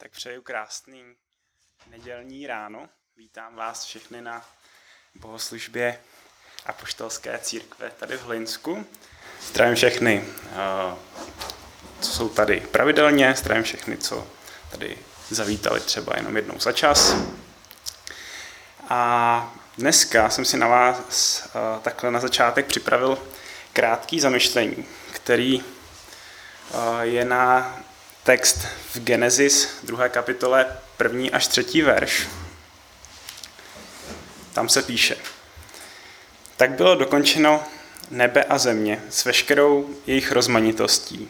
Tak přeju krásný nedělní ráno. Vítám vás všechny na bohoslužbě Apoštolské církve tady v Hlinsku. Zdravím všechny, eh, co jsou tady pravidelně, zdravím všechny, co tady zavítali třeba jenom jednou za čas. A dneska jsem si na vás eh, takhle na začátek připravil krátký zamyšlení, který eh, je na text v Genesis, 2. kapitole, první až třetí verš. Tam se píše. Tak bylo dokončeno nebe a země s veškerou jejich rozmanitostí.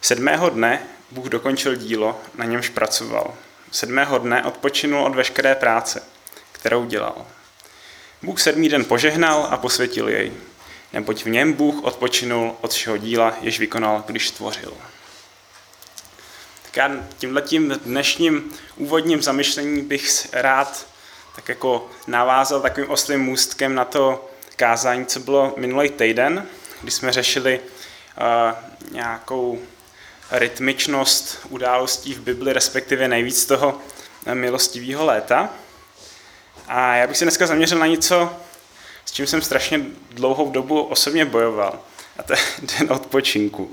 Sedmého dne Bůh dokončil dílo, na němž pracoval. Sedmého dne odpočinul od veškeré práce, kterou dělal. Bůh sedmý den požehnal a posvětil jej, neboť v něm Bůh odpočinul od všeho díla, jež vykonal, když stvořil. Tak já tímhletím dnešním úvodním zamyšlením bych rád tak jako navázal takovým oslým můstkem na to kázání, co bylo minulý týden, kdy jsme řešili uh, nějakou rytmičnost událostí v Bibli, respektive nejvíc toho milostivého léta. A já bych se dneska zaměřil na něco, s čím jsem strašně dlouhou dobu osobně bojoval. A to je den odpočinku.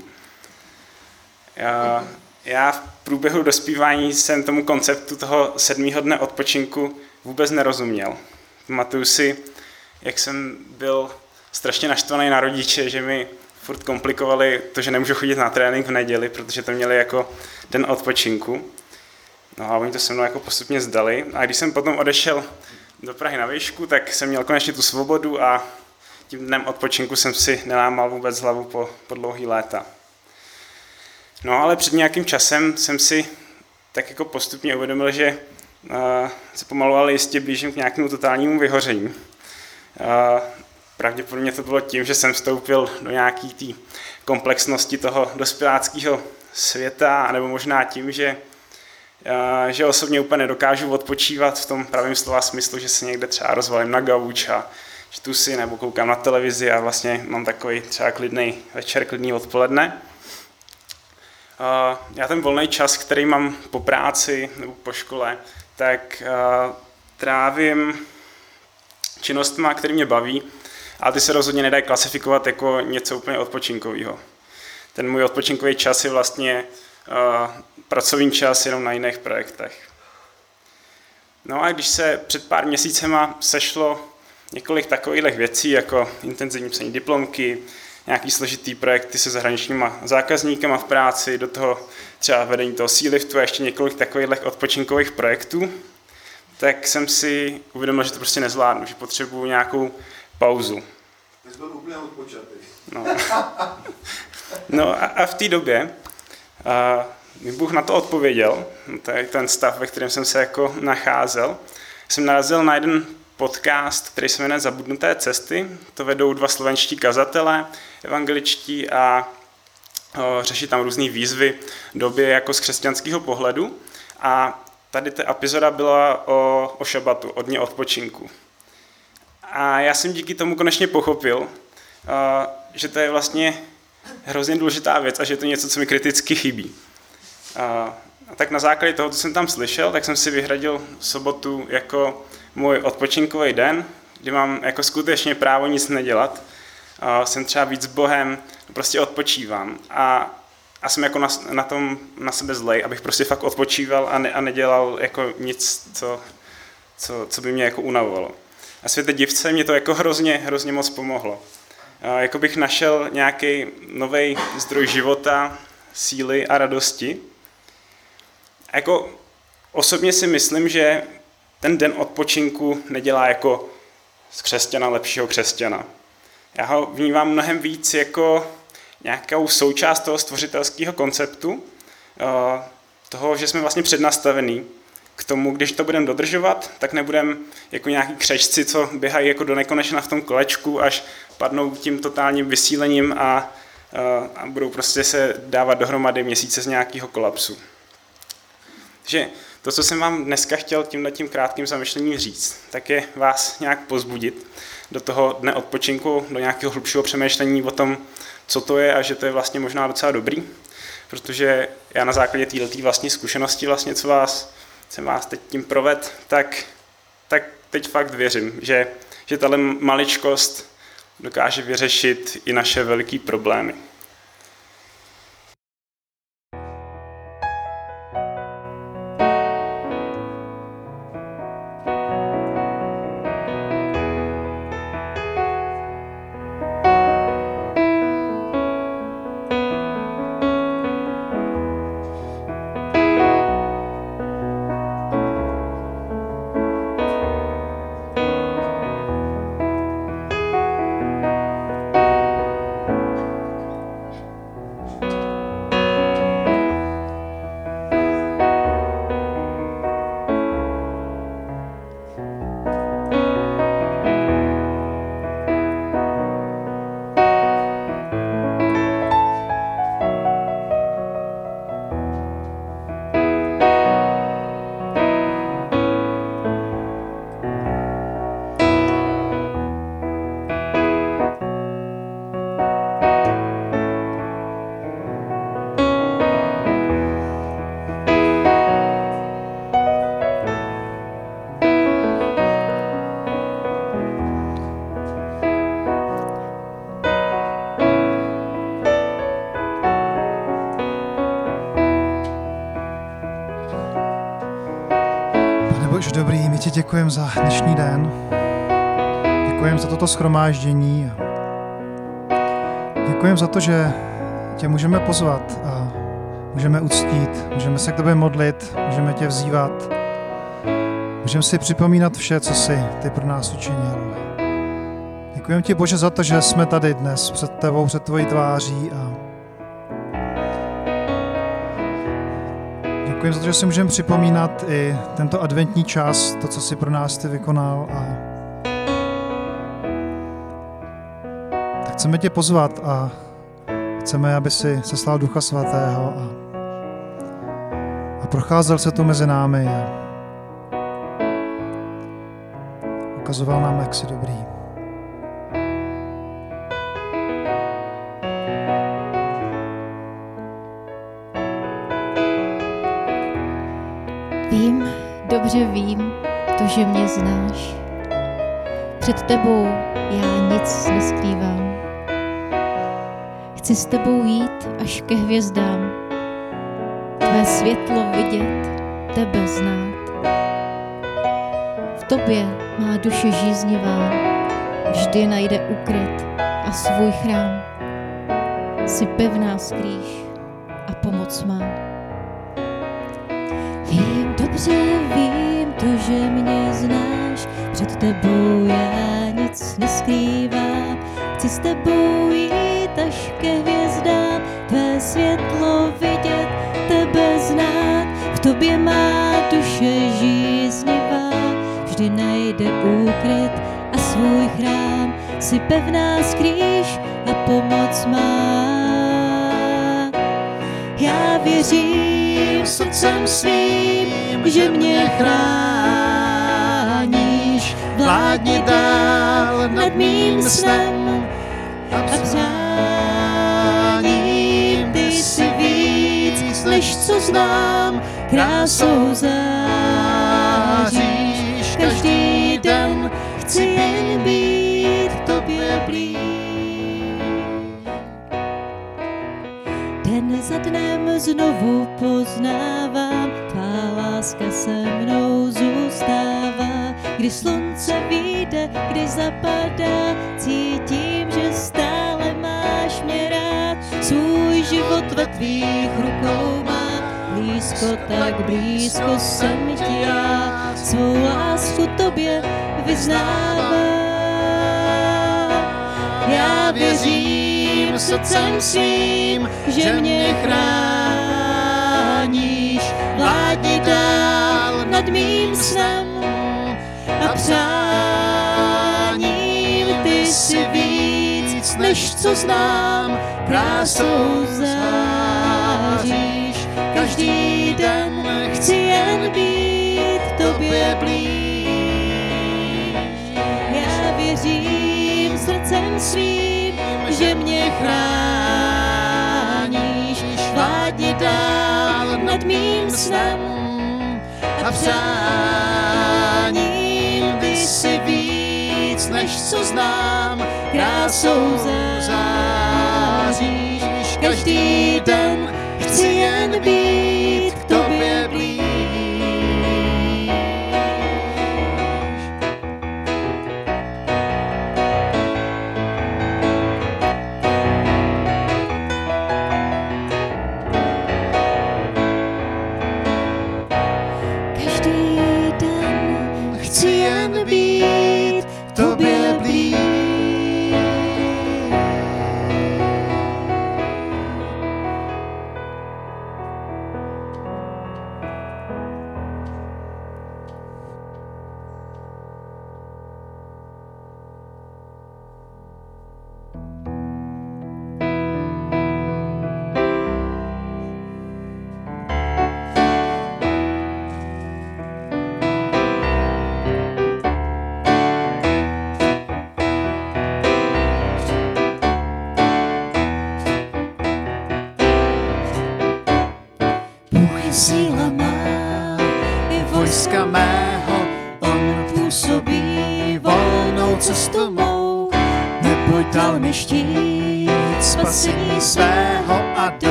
Já, já v průběhu dospívání jsem tomu konceptu toho sedmého dne odpočinku vůbec nerozuměl. Pamatuju si, jak jsem byl strašně naštvaný na rodiče, že mi furt komplikovali to, že nemůžu chodit na trénink v neděli, protože to měli jako den odpočinku. No a oni to se mnou jako postupně zdali. A když jsem potom odešel do Prahy na výšku, tak jsem měl konečně tu svobodu a tím dnem odpočinku jsem si nelámal vůbec hlavu po, po dlouhý léta. No ale před nějakým časem jsem si tak jako postupně uvědomil, že uh, se pomalu ale jistě blížím k nějakému totálnímu vyhoření. Uh, pravděpodobně to bylo tím, že jsem vstoupil do nějaké té komplexnosti toho dospěláckého světa, nebo možná tím, že, uh, že osobně úplně nedokážu odpočívat v tom pravém slova smyslu, že se někde třeba rozvalím na gauč a čtu si nebo koukám na televizi a vlastně mám takový třeba klidný večer, klidný odpoledne. Já ten volný čas, který mám po práci nebo po škole, tak trávím činnostmi, které mě baví, a ty se rozhodně nedají klasifikovat jako něco úplně odpočinkového. Ten můj odpočinkový čas je vlastně pracovní čas jenom na jiných projektech. No a když se před pár měsícema sešlo několik takových věcí, jako intenzivní psaní diplomky, nějaký složitý projekty se zahraničníma zákazníkama v práci, do toho třeba vedení toho Sealiftu a ještě několik takových odpočinkových projektů, tak jsem si uvědomil, že to prostě nezvládnu, že potřebuju nějakou pauzu. Jsi byl úplně odpočatý. No, no a, a v té době a, mi Bůh na to odpověděl, to je ten stav, ve kterém jsem se jako nacházel, jsem narazil na jeden podcast, který se jmenuje Zabudnuté cesty. To vedou dva slovenští kazatelé, evangeličtí a o, řeší tam různé výzvy době jako z křesťanského pohledu. A tady ta epizoda byla o, o šabatu, o dně odpočinku. A já jsem díky tomu konečně pochopil, o, že to je vlastně hrozně důležitá věc a že je to něco, co mi kriticky chybí. A tak na základě toho, co jsem tam slyšel, tak jsem si vyhradil sobotu jako můj odpočinkový den, kdy mám jako skutečně právo nic nedělat. Jsem třeba víc s Bohem, prostě odpočívám. A, a jsem jako na, na tom na sebe zlej, abych prostě fakt odpočíval a, ne, a nedělal jako nic, co, co, co by mě jako unavovalo. A světe divce mě to jako hrozně, hrozně moc pomohlo. A jako bych našel nějaký nový zdroj života, síly a radosti. A jako osobně si myslím, že ten den odpočinku nedělá jako z křesťana lepšího křesťana. Já ho vnímám mnohem víc jako nějakou součást toho stvořitelského konceptu, eh, toho, že jsme vlastně přednastavení k tomu, když to budeme dodržovat, tak nebudeme jako nějaký křečci, co běhají jako do nekonečna v tom kolečku, až padnou tím totálním vysílením a, eh, a budou prostě se dávat dohromady měsíce z nějakého kolapsu. Takže to, co jsem vám dneska chtěl tímhle tím krátkým zamyšlením říct, tak je vás nějak pozbudit do toho dne odpočinku, do nějakého hlubšího přemýšlení o tom, co to je a že to je vlastně možná docela dobrý. protože já na základě této vlastní zkušenosti, vlastně, co vás, jsem vás teď tím proved, tak, tak teď fakt věřím, že, že tahle maličkost dokáže vyřešit i naše velké problémy. Děkujeme za dnešní den. Děkujeme za toto schromáždění. Děkujeme za to, že tě můžeme pozvat a můžeme uctít, můžeme se k tebe modlit, můžeme tě vzývat. Můžeme si připomínat vše, co jsi ty pro nás učinil. Děkujeme ti, Bože, za to, že jsme tady dnes před tebou, před tvojí tváří a Děkujeme za to, že si můžeme připomínat i tento adventní čas, to, co si pro nás ty vykonal. A tak chceme tě pozvat a chceme, aby si seslal Ducha Svatého a, a procházel se tu mezi námi a ukazoval nám, jak jsi dobrý. Že mě znáš. Před tebou já nic neskrývám. Chci s tebou jít až ke hvězdám. Tvé světlo vidět, tebe znát. V tobě má duše žíznivá, vždy najde ukryt a svůj chrám. Si pevná skrýš a pomoc má. Vím, dobře vím to, že mě tebou já nic neskrývám. Chci s tebou jít až ke hvězdám, tvé světlo vidět, tebe znát. V tobě má duše žíznivá, vždy najde úkryt a svůj chrám. Si pevná skrýš a pomoc má. Já věřím, srdcem svým, že mě chráníš. Vládni dál nad mým snem a přáním. Ty jsi víc, než co znám, krásou záříš. Každý den chci jen být tobě blíž. Den za dnem znovu poznávám, tvá láska se mnou zůstává. Když slunce vyjde, když zapadá, cítím, že stále máš mě rád. Svůj život ve tvých rukou mám, blízko, tak blízko jsem ti já. Svou lásku tobě vyznávám. Já věřím, srdcem svým, že mě chráníš. Vládni dál nad mým snem a přáním. Ty si víc, než co znám, krásou záříš. Každý den chci jen být tobě blíž. Já věřím srdcem svým, že mě chráníš. vládni dál nad mým snem a přáním si víc, než co znám, krásou záříš každý den, chci jen být Chci jen být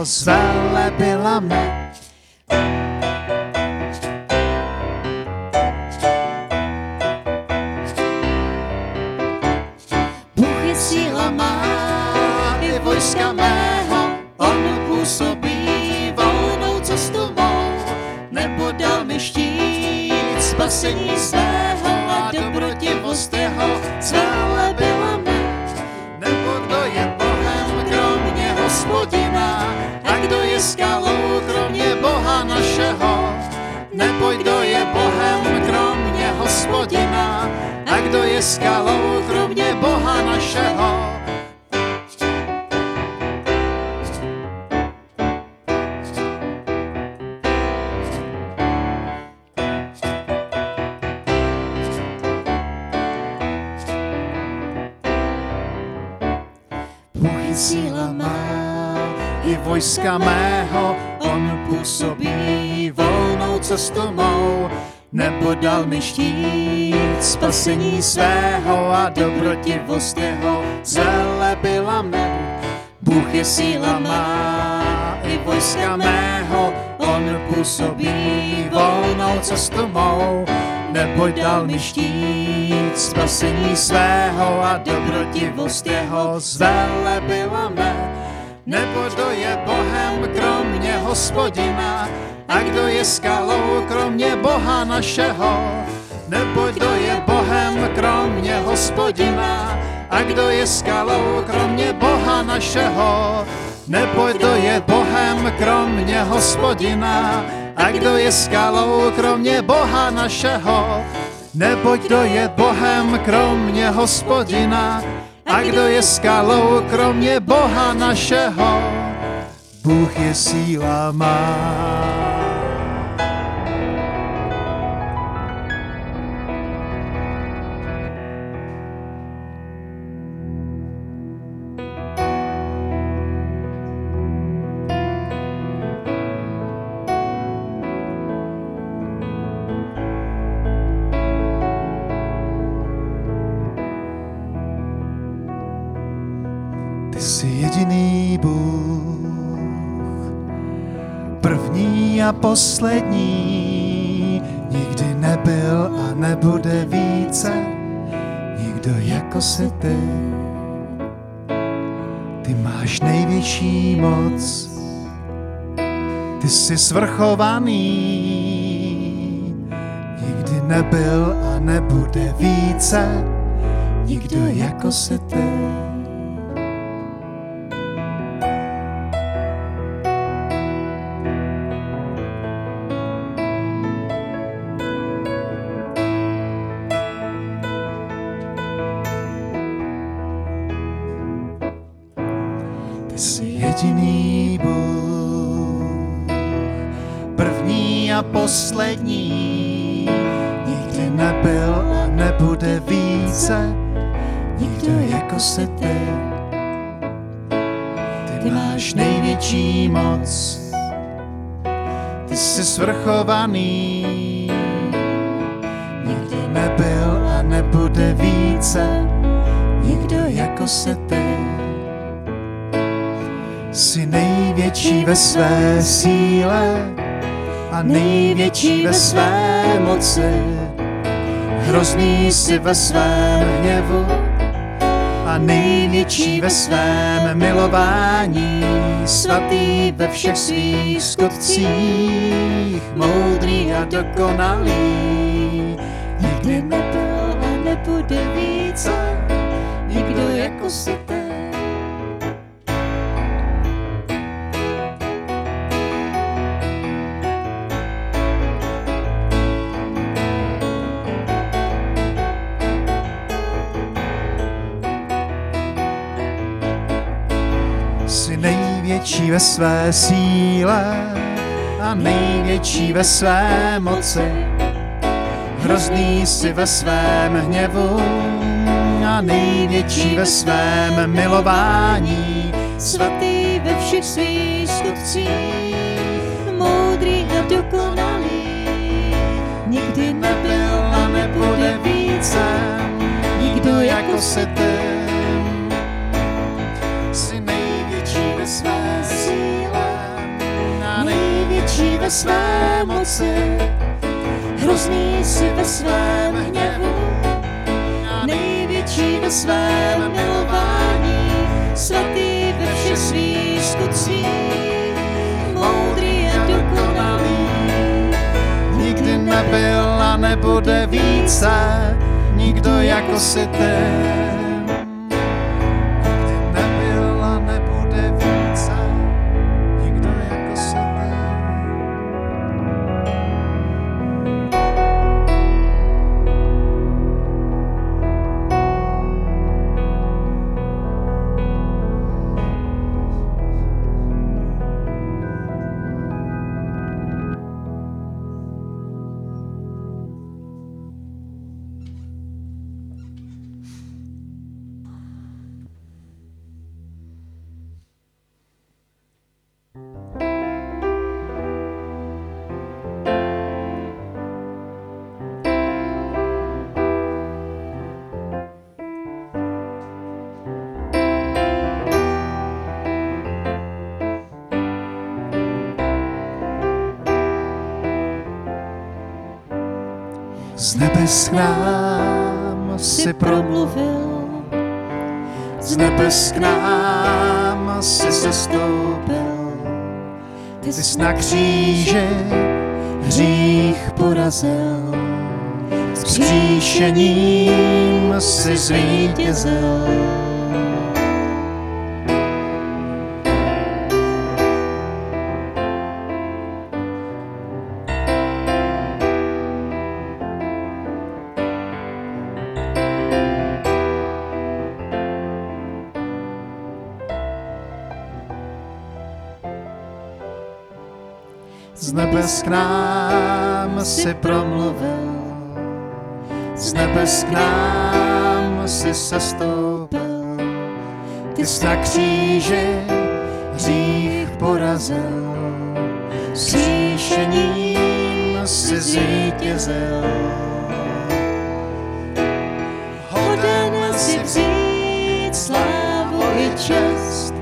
jeho zvelebila cestu mou, nebo dal mi štít spasení svého a dobrotivost jeho zelebila mne. Bůh je síla má, i vojska mého, on působí volnou cestu mou, neboť dal mi štít spasení svého a dobrotivost jeho zvelebila mne. Nebo je Bohem kromě hospodina a kdo je skalou kromě Boha našeho. Nebo kdo je Bohem kromě hospodina a kdo je skalou kromě Boha našeho. Nebo kdo je Bohem kromě hospodina a kdo je skalou kromě Boha našeho. Nebo kdo je Bohem kromě hospodina a kdo je skalou kromě Boha našeho? Bůh je síla má. Poslední, nikdy nebyl a nebude více, nikdo jako si ty. Ty máš největší moc, ty jsi svrchovaný, nikdy nebyl a nebude více, nikdo jako si ty. Jediný Bůh, první a poslední, nikdy nebyl a nebude více, nikdo jako ty. Ty ty máš největší moc. Ty jsi svrchovaný, nikdy nebyl a nebude více nikdo jako se ty. Jsi největší ve své síle a největší ve své moci. Hrozný jsi ve svém hněvu a největší ve svém milování. Svatý ve všech svých skutcích, moudrý a dokonalý. Nikdy nebyl a nebude více, nikdo jako si ve své síle a největší ve své moci. Hrozný jsi ve svém hněvu a největší ve svém milování. Svatý ve všech svých skutcích, moudrý a dokonalý. Nikdy nebyl a nebude více, nikdo jako se ty. Své moci. Hrozný jsi ve svém hněvu největší ve svém milování. Svatý ve všech svých skutcích, moudrý a dokonalý. Nikdy nebyl a nebude více, nikdo jako si ty. K nám si promluvil, z nebes k nám si sestoupil. Ty jsi na kříži hřích porazil, s kříšením si zvítězil. Nebes k nám si sestoupil. Ty jsi na kříži hřích porazil, s kříšením si zvítězil. Hoden si vzít slávu i čest,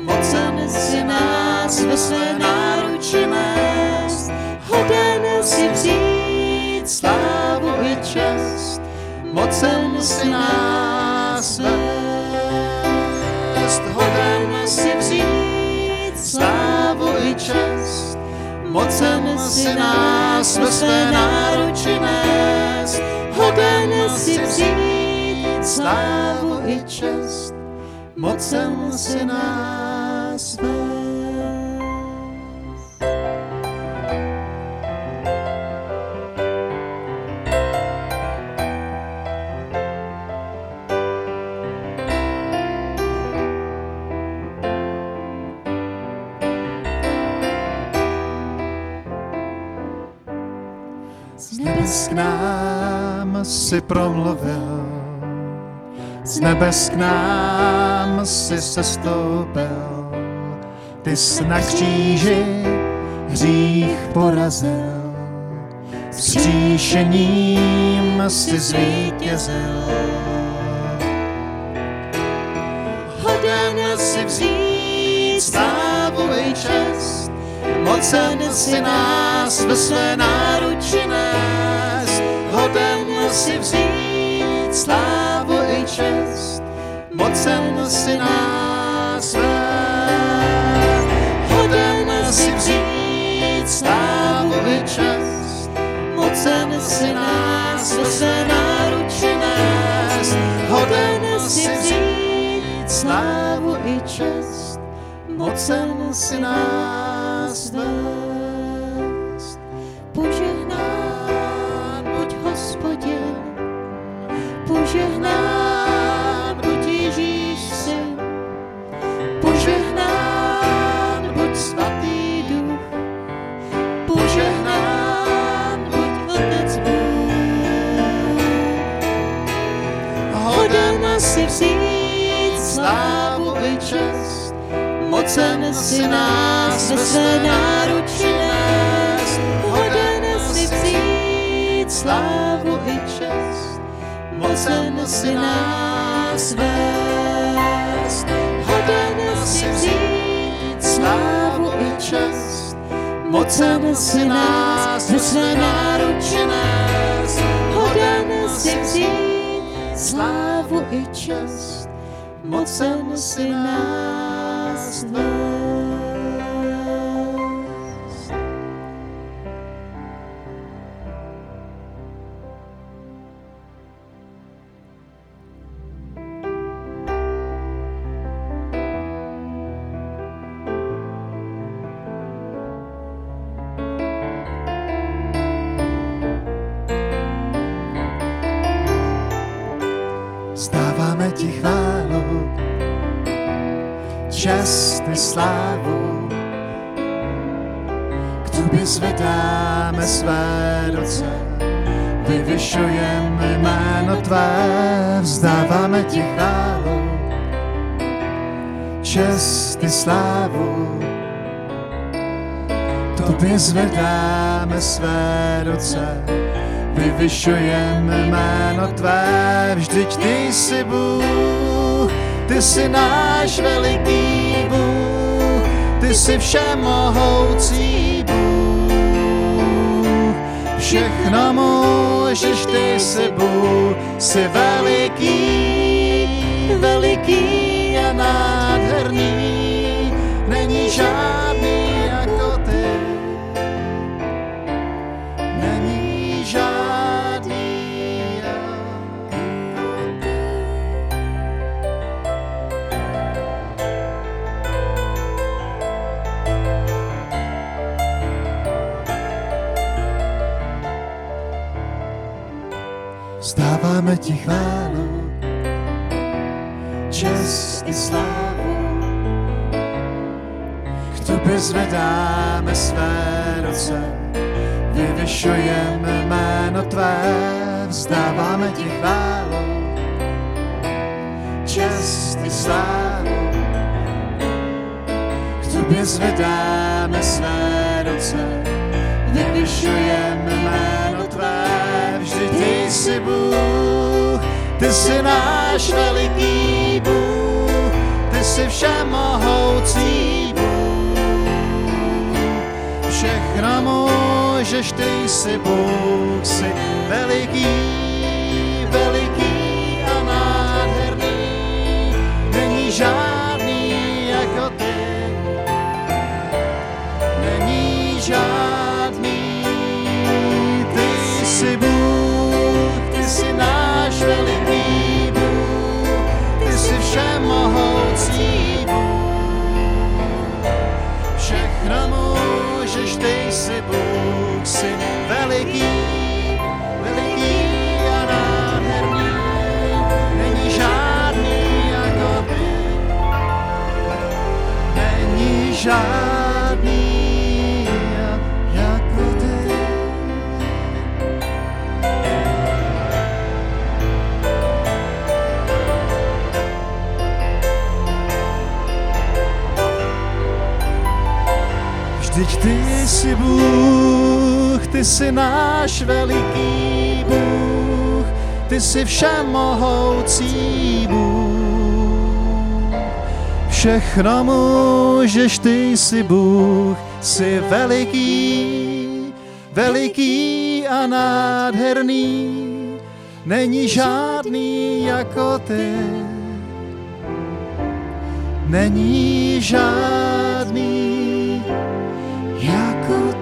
mocen si nás ve své náruči nést. Hoden si vzít slávu mocen si nás vést. Hoden si vzít slávu i čest, mocen si nás ve své náruči nést. Hoden si vzít slávu i čest, mocen si nás vést. Si promluvil, z nebes k nám si sestoupil. ty jsi na kříži hřích porazil. Vzkříšením si zvítězil. Hoden si vzít i čest, mocen si nás ve své náruči. Hoden si vzít slávu i čest, mocen si nás vést. Hoden si vzít slávu i čest, mocen si nás ve své náruči nést. Hoden si vzít slávu i čest, mocen si nás vést. Požehnán požehnán buď Ježíš syn, požehnán buď svatý duch, požehnán buď Otec Bůh. Hoden si vzít slávu i čest, mocen si nás ve své náruči nést. Hoden si vzít slávu i čest, mocen si nás vést. Hoden si vzít slávu i čest, mocen si nás ve své náruči nést. Hoden si vzít slávu i čest, mocen si nás vést. Zvedáme své ruce, vyvyšujeme jméno tvé, vždyť ty jsi Bůh, ty jsi náš veliký Bůh, ty jsi všemohoucí Bůh. Všechno můžeš, ty jsi Bůh, jsi veliký, veliký a nádherný, Vzdáváme ti chválu, čest i slávu. K tobě zvedáme své ruce, vyvyšujeme jméno tvé, vzdáváme ti chválu, čest i slávu. K tobě zvedáme své ruce, vyvyšujeme vždy ty jsi Bůh, ty jsi náš veliký Bůh, ty jsi všemohoucí Bůh. Všechno můžeš, ty jsi Bůh, jsi veliký veliký, veliký a nádherný, není žádný jako ty, není žádný jako ty. Vždyť ty jsi Bůh náš veliký Bůh, ty jsi všemohoucí Bůh. Všechno můžeš, ty jsi Bůh, jsi veliký, veliký a nádherný, není žádný jako ty. Není žádný jako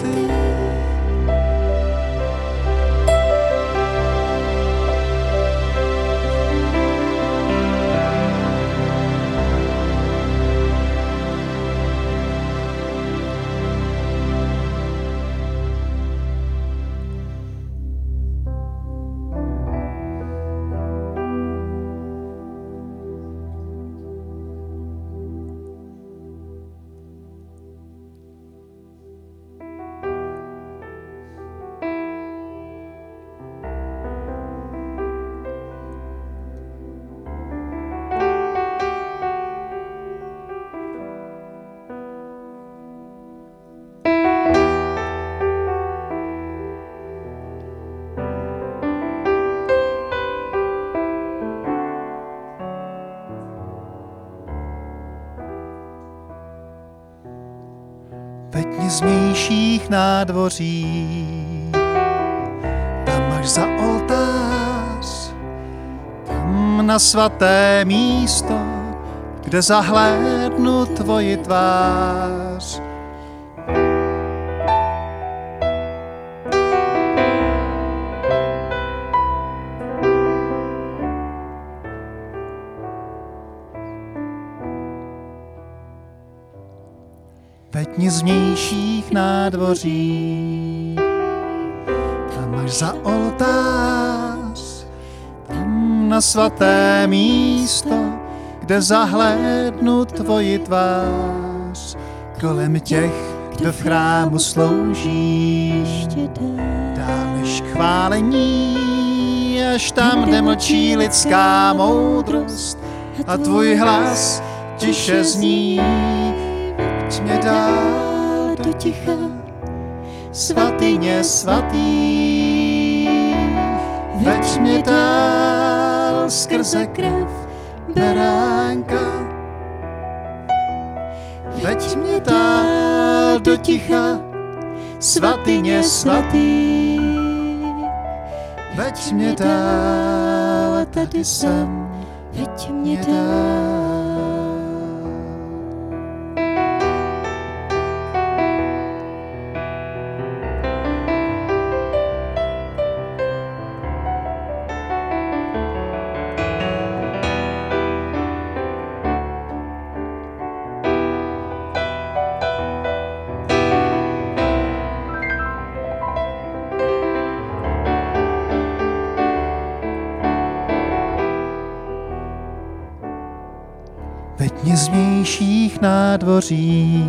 znějších nádvoří. Tam máš za oltář, tam na svaté místo, kde zahlédnu tvoji tvář. Ve tmě znějších nádvoří. Tam máš za oltář, tam na svaté místo, kde zahlédnu tvoji tvář. Kolem těch, kdo v chrámu slouží, dál. než chválení, až tam, kde mlčí lidská moudrost a tvůj hlas tiše zní. Veď mě dál do ticha, svatyně svatý. Veď mě dál skrze krev beránka. Veď mě dál do ticha, svatyně svatý. Veď mě dál, tady jsem, Veď mě dál. Nádvoří.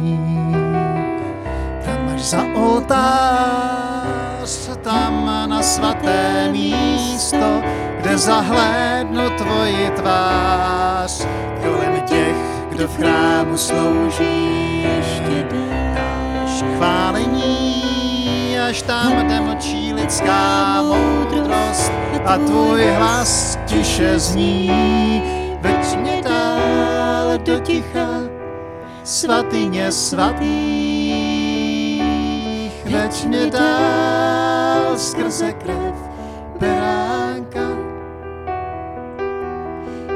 Tam máš za oltář, tam na svaté místo, kde zahlédnu tvoji tvář. Kolem těch, kdo v chrámu slouží, Ještě dáš chválení, až tam, kde lidská moudrost a tvůj hlas tiše zní. Veď mě dál do ticha, svatyně svatých. Veď mě dál skrze krev beránka.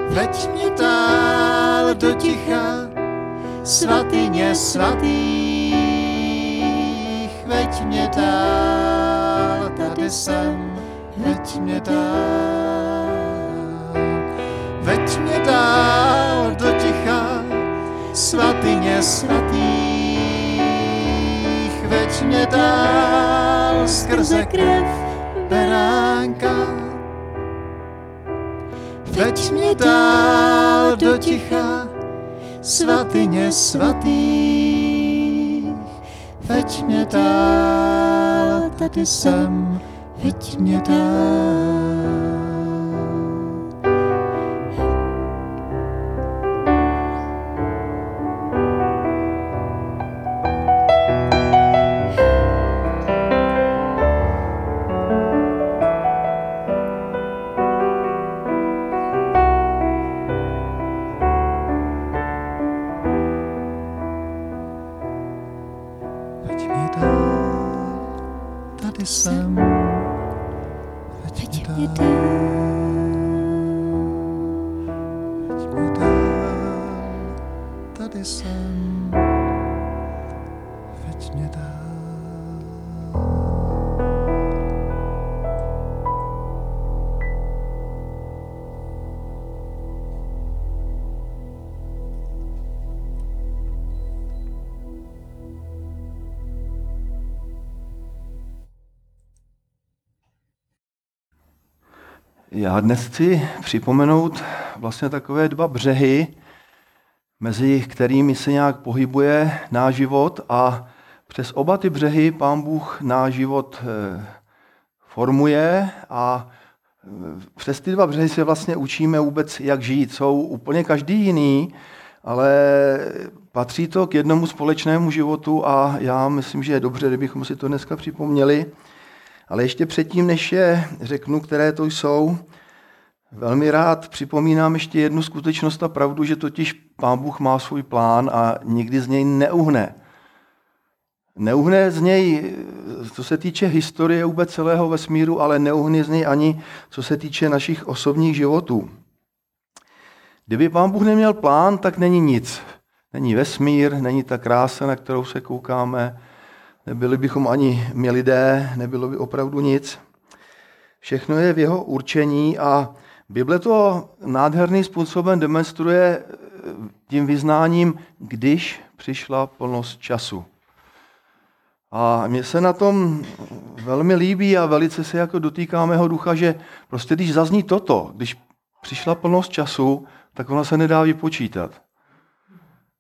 Veď mě dál do ticha, svatyně svatých. Veď mě dál, tady jsem, veď mě dál. Veď mě dál svatyně svatých. Veď mě dál skrze krev beránka. Veď mě dál do ticha, svatyně svatých. Veď mě dál, tady jsem, veď mě dál. Já dnes chci připomenout vlastně takové dva břehy, mezi kterými se nějak pohybuje náš život a přes oba ty břehy pán Bůh náš život eh, formuje a eh, přes ty dva břehy se vlastně učíme vůbec, jak žít. Jsou úplně každý jiný, ale patří to k jednomu společnému životu a já myslím, že je dobře, kdybychom si to dneska připomněli. Ale ještě předtím, než je řeknu, které to jsou, velmi rád připomínám ještě jednu skutečnost a pravdu, že totiž Pán Bůh má svůj plán a nikdy z něj neuhne. Neuhne z něj, co se týče historie vůbec celého vesmíru, ale neuhne z něj ani, co se týče našich osobních životů. Kdyby Pán Bůh neměl plán, tak není nic. Není vesmír, není ta krása, na kterou se koukáme, nebyli bychom ani my lidé, nebylo by opravdu nic. Všechno je v jeho určení a Bible to nádherným způsobem demonstruje tím vyznáním, když přišla plnost času. A mně se na tom velmi líbí a velice se jako dotýká mého ducha, že prostě když zazní toto, když přišla plnost času, tak ona se nedá vypočítat.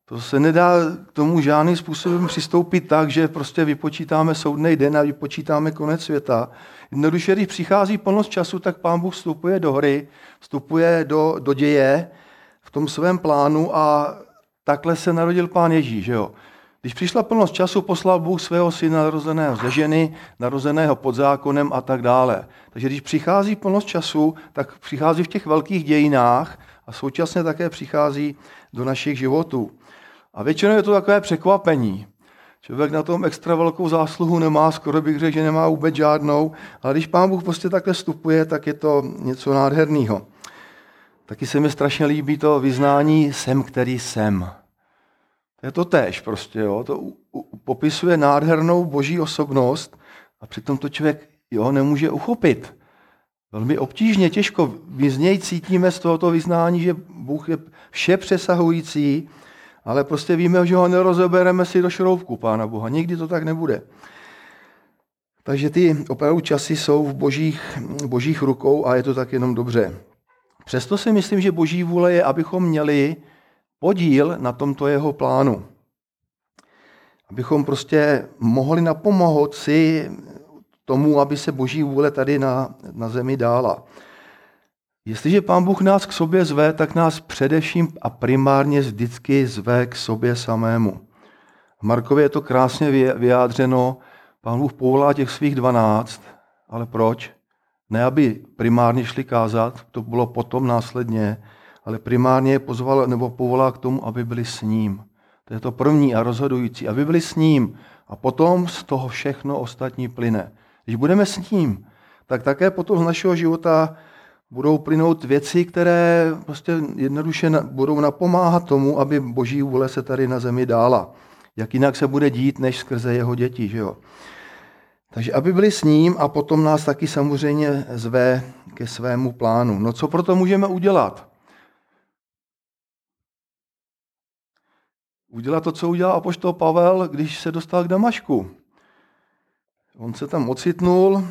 To se nedá k tomu žádným způsobem přistoupit tak, že prostě vypočítáme soudný den a vypočítáme konec světa. Jednoduše, když přichází plnost času, tak pán Bůh vstupuje do hry, vstupuje do, do děje v tom svém plánu a takhle se narodil pán Ježíš. Že jo? Když přišla plnost času, poslal Bůh svého syna narozeného ze ženy, narozeného pod zákonem a tak dále. Takže když přichází plnost času, tak přichází v těch velkých dějinách a současně také přichází do našich životů. A většinou je to takové překvapení. Člověk na tom extra velkou zásluhu nemá, skoro bych řekl, že nemá vůbec žádnou, ale když pán Bůh prostě takhle vstupuje, tak je to něco nádherného. Taky se mi strašně líbí to vyznání jsem, který jsem. To je to tež prostě, jo. To u, u, popisuje nádhernou boží osobnost a přitom to člověk jo, nemůže uchopit. Velmi obtížně, těžko. My z něj cítíme z tohoto vyznání, že Bůh je vše přesahující, ale prostě víme, že ho nerozebereme si do šroubku Pána Boha. Nikdy to tak nebude. Takže ty opravdu časy jsou v božích, božích rukou a je to tak jenom dobře. Přesto si myslím, že boží vůle je, abychom měli podíl na tomto jeho plánu. Abychom prostě mohli napomohot si tomu, aby se boží vůle tady na, na zemi dála. Jestliže Pán Bůh nás k sobě zve, tak nás především a primárně vždycky zve k sobě samému. V Markově je to krásně vyjádřeno. Pán Bůh povolá těch svých dvanáct, ale proč? Ne, aby primárně šli kázat, to bylo potom následně, ale primárně je pozval nebo povolá k tomu, aby byli s ním. To je to první a rozhodující, aby byli s ním. A potom z toho všechno ostatní plyne. Když budeme s ním, tak také potom z našeho života budou plynout věci, které prostě jednoduše budou napomáhat tomu, aby boží vůle se tady na zemi dála. Jak jinak se bude dít, než skrze jeho děti. Že jo? Takže aby byli s ním a potom nás taky samozřejmě zve ke svému plánu. No co proto můžeme udělat? Udělat to, co udělal apoštol Pavel, když se dostal k Damašku. On se tam ocitnul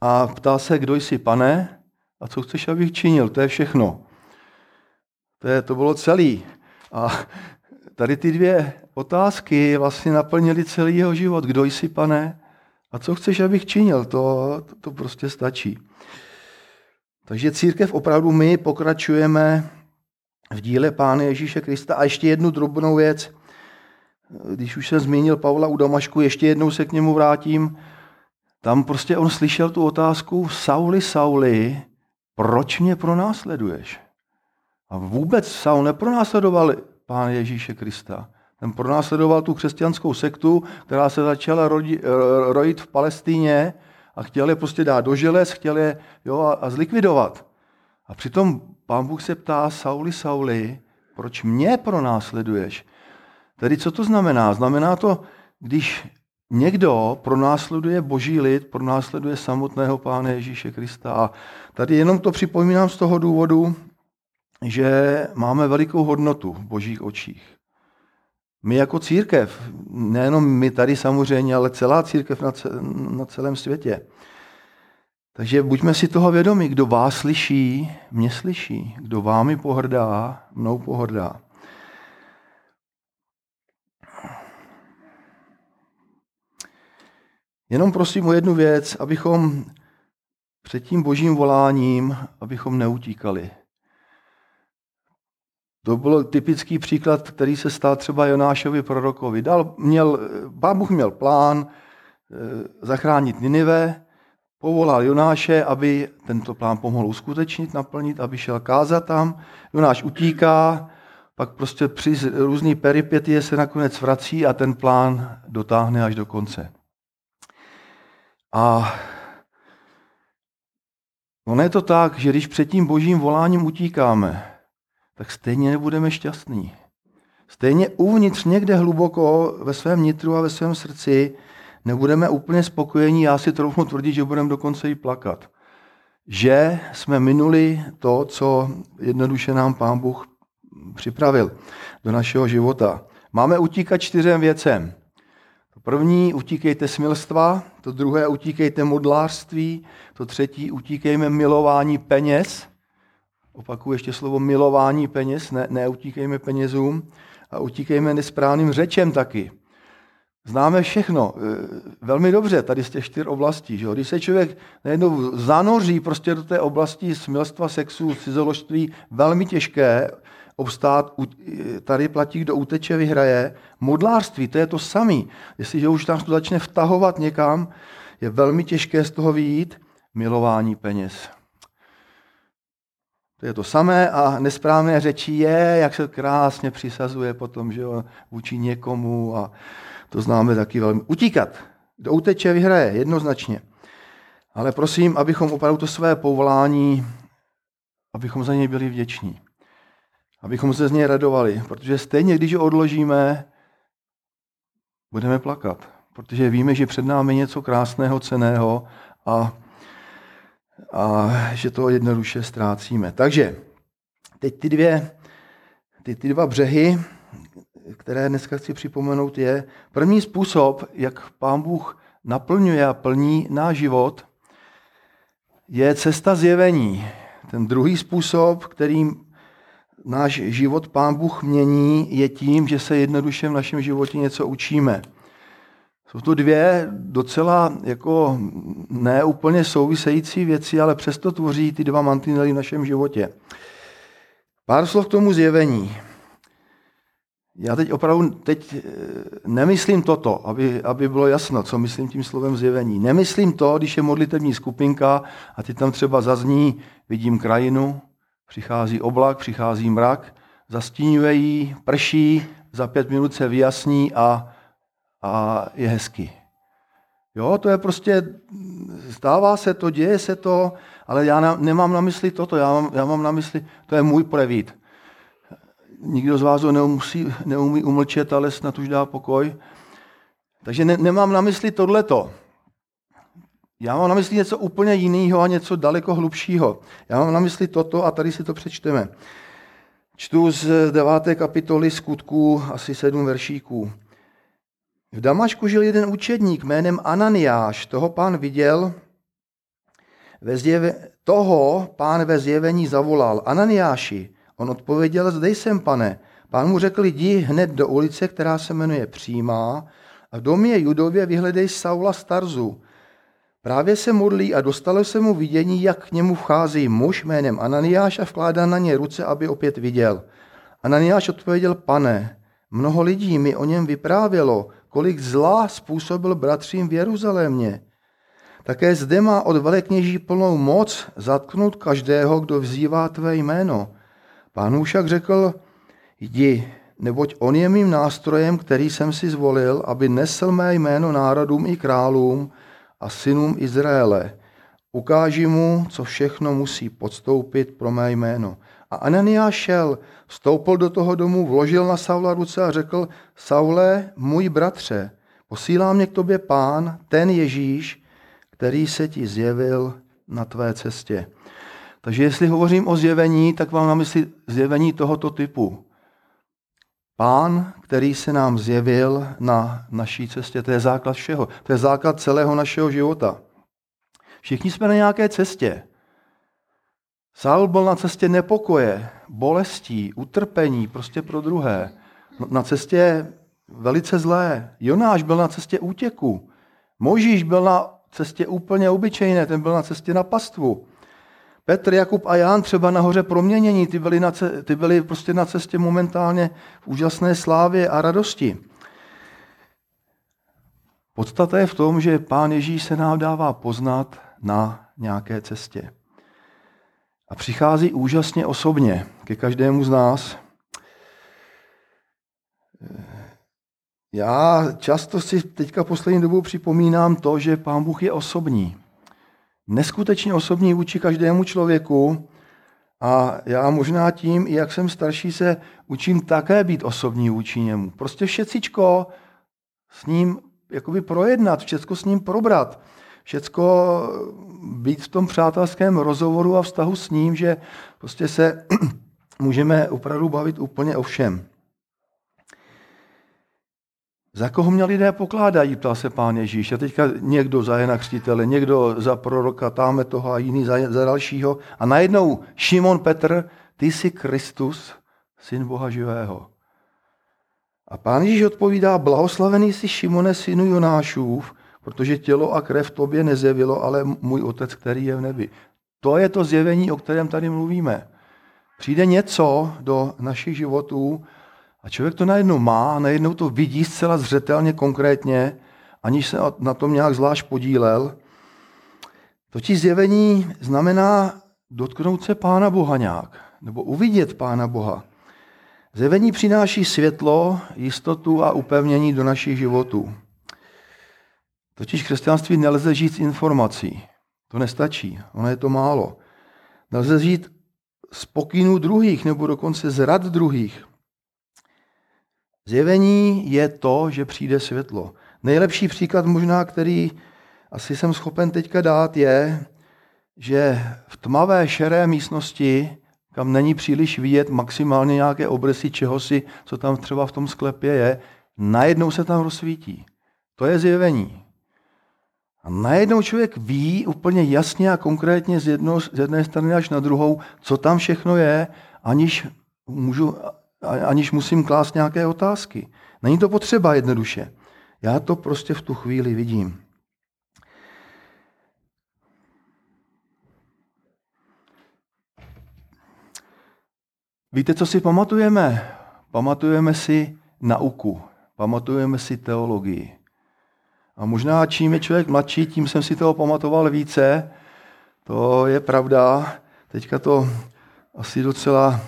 a ptá se, kdo jsi pane a co chceš, abych činil. To je všechno. To, je, to bylo celý. A tady ty dvě otázky vlastně naplnily celý jeho život. Kdo jsi, pane? A co chceš, abych činil? To, to, to prostě stačí. Takže církev opravdu my pokračujeme v díle Pána Ježíše Krista. A ještě jednu drobnou věc. Když už jsem zmínil Pavla u Damašku, ještě jednou se k němu vrátím. Tam prostě on slyšel tu otázku, Sauli, Sauli, proč mě pronásleduješ? A vůbec Saul nepronásledoval Pána Ježíše Krista. Ten pronásledoval tu křesťanskou sektu, která se začala rodi, rojit v Palestíně a chtěl je prostě dát do želez, chtěl je jo, a, a zlikvidovat. A přitom pán Bůh se ptá Sauli, Sauli, proč mě pronásleduješ? Tedy co to znamená? Znamená to, když někdo pronásleduje boží lid, pronásleduje samotného pána Ježíše Krista. A tady jenom to připomínám z toho důvodu, že máme velikou hodnotu v božích očích. My jako církev, nejenom my tady samozřejmě, ale celá církev na celém světě. Takže buďme si toho vědomi, kdo vás slyší, mě slyší. Kdo vámi pohrdá, mnou pohrdá. Jenom prosím o jednu věc, abychom před tím božím voláním, abychom neutíkali. To byl typický příklad, který se stal třeba Jonášovi prorokovi. Dal, měl, pán Bůh měl plán eh, zachránit Ninive, povolal Jonáše, aby tento plán pomohl uskutečnit, naplnit, aby šel kázat tam. Jonáš utíká, pak prostě při různý peripetie se nakonec vrací a ten plán dotáhne až do konce. A ono je to tak, že když před tím božím voláním utíkáme, tak stejně nebudeme šťastní. Stejně uvnitř někde hluboko ve svém nitru a ve svém srdci nebudeme úplně spokojení, já si trochu tvrdit, že budeme dokonce i plakat. Že jsme minuli to, co jednoduše nám Pán Bůh připravil do našeho života. Máme utíkat čtyřem věcem. První, utíkejte smilstva, to druhé, utíkejte modlářství, to třetí, utíkejme milování peněz, opakuju ještě slovo milování peněz, ne, neutíkejme penězům a utíkejme nesprávným řečem taky. Známe všechno e, velmi dobře tady z těch čtyř oblastí. Že? Když se člověk najednou zanoří prostě do té oblasti smilstva, sexu, cizoložství, velmi těžké obstát, tady platí, kdo uteče, vyhraje. Modlářství, to je to samé. Jestliže už tam to začne vtahovat někam, je velmi těžké z toho vyjít. Milování peněz. To je to samé a nesprávné řeči je, jak se krásně přisazuje potom, že jo, vůči někomu a to známe taky velmi. Utíkat. Kdo uteče, vyhraje, jednoznačně. Ale prosím, abychom opravdu to své povolání, abychom za něj byli vděční. Abychom se z něj radovali, protože stejně, když ho odložíme, budeme plakat. Protože víme, že před námi je něco krásného, ceného a, a že to jednoduše ztrácíme. Takže teď ty, dvě, ty, ty dva břehy, které dneska chci připomenout, je první způsob, jak Pán Bůh naplňuje a plní náš život, je cesta zjevení. Ten druhý způsob, kterým náš život Pán Bůh mění, je tím, že se jednoduše v našem životě něco učíme. Jsou to dvě docela jako neúplně související věci, ale přesto tvoří ty dva mantinely v našem životě. Pár slov k tomu zjevení. Já teď opravdu teď eh, nemyslím toto, aby, aby bylo jasno, co myslím tím slovem zjevení. Nemyslím to, když je modlitevní skupinka a ty tam třeba zazní, vidím krajinu, přichází oblak, přichází mrak, zastínuje ji, prší, za pět minut se vyjasní a, a je hezky. Jo, to je prostě, stává se to, děje se to, ale já nemám na mysli toto, já mám, já mám na mysli, to je můj prevít nikdo z vás ho neumí, neumí umlčet, ale snad už dá pokoj. Takže ne, nemám na mysli tohleto. Já mám na mysli něco úplně jiného a něco daleko hlubšího. Já mám na mysli toto a tady si to přečteme. Čtu z deváté kapitoly skutků asi sedm veršíků. V Damašku žil jeden učedník jménem Ananiáš. Toho pán viděl, ve zjeve, toho pán ve zjevení zavolal. Ananiáši, On odpověděl, zde jsem, pane. Pán mu řekl, jdi hned do ulice, která se jmenuje Přímá, a v domě Judově vyhledej Saula Starzu. Právě se modlí a dostalo se mu vidění, jak k němu vchází muž jménem Ananiáš a vkládá na ně ruce, aby opět viděl. Ananiáš odpověděl, pane, mnoho lidí mi o něm vyprávělo, kolik zla způsobil bratřím v Jeruzalémě. Také zde má od velekněží plnou moc zatknout každého, kdo vzývá tvé jméno. Pán však řekl, jdi, neboť on je mým nástrojem, který jsem si zvolil, aby nesl mé jméno národům i králům a synům Izraele. Ukáži mu, co všechno musí podstoupit pro mé jméno. A Ananiáš šel, vstoupil do toho domu, vložil na Saula ruce a řekl, Saule, můj bratře, posílá mě k tobě pán, ten Ježíš, který se ti zjevil na tvé cestě. Takže jestli hovořím o zjevení, tak vám na mysli zjevení tohoto typu. Pán, který se nám zjevil na naší cestě, to je základ všeho. To je základ celého našeho života. Všichni jsme na nějaké cestě. Saul byl na cestě nepokoje, bolestí, utrpení, prostě pro druhé. Na cestě velice zlé. Jonáš byl na cestě útěku. Možíš byl na cestě úplně obyčejné, ten byl na cestě na pastvu. Petr, Jakub a Ján třeba nahoře proměnění, ty byli, na, ty byli prostě na cestě momentálně v úžasné slávě a radosti. Podstata je v tom, že Pán Ježíš se nám dává poznat na nějaké cestě. A přichází úžasně osobně ke každému z nás. Já často si teďka poslední dobou připomínám to, že Pán Bůh je osobní. Neskutečně osobní vůči každému člověku a já možná tím, i jak jsem starší, se učím také být osobní vůči němu. Prostě všecičko s ním jakoby projednat, všecko s ním probrat, všecko být v tom přátelském rozhovoru a vztahu s ním, že prostě se můžeme opravdu bavit úplně o všem. Za koho mě lidé pokládají, ptá se pán Ježíš. A teďka někdo za Jana Křtitele, někdo za proroka, táme toho a jiný za, za dalšího. A najednou Šimon Petr, ty jsi Kristus, syn Boha živého. A pán Ježíš odpovídá, blahoslavený jsi Šimone, synu Jonášův, protože tělo a krev tobě nezjevilo, ale můj otec, který je v nebi. To je to zjevení, o kterém tady mluvíme. Přijde něco do našich životů, a člověk to najednou má, najednou to vidí zcela zřetelně, konkrétně, aniž se na tom nějak zvlášť podílel. Totiž zjevení znamená dotknout se Pána Boha nějak, nebo uvidět Pána Boha. Zjevení přináší světlo, jistotu a upevnění do našich životů. Totiž křesťanství nelze žít z informací. To nestačí, ono je to málo. Nelze žít z pokynů druhých, nebo dokonce z rad druhých. Zjevení je to, že přijde světlo. Nejlepší příklad možná, který asi jsem schopen teďka dát, je, že v tmavé šeré místnosti, kam není příliš vidět maximálně nějaké obrysy čehosi, co tam třeba v tom sklepě je, najednou se tam rozsvítí. To je zjevení. A najednou člověk ví úplně jasně a konkrétně z, jedno, z jedné strany až na druhou, co tam všechno je, aniž můžu aniž musím klást nějaké otázky. Není to potřeba jednoduše. Já to prostě v tu chvíli vidím. Víte, co si pamatujeme? Pamatujeme si nauku, pamatujeme si teologii. A možná čím je člověk mladší, tím jsem si toho pamatoval více. To je pravda. Teďka to asi docela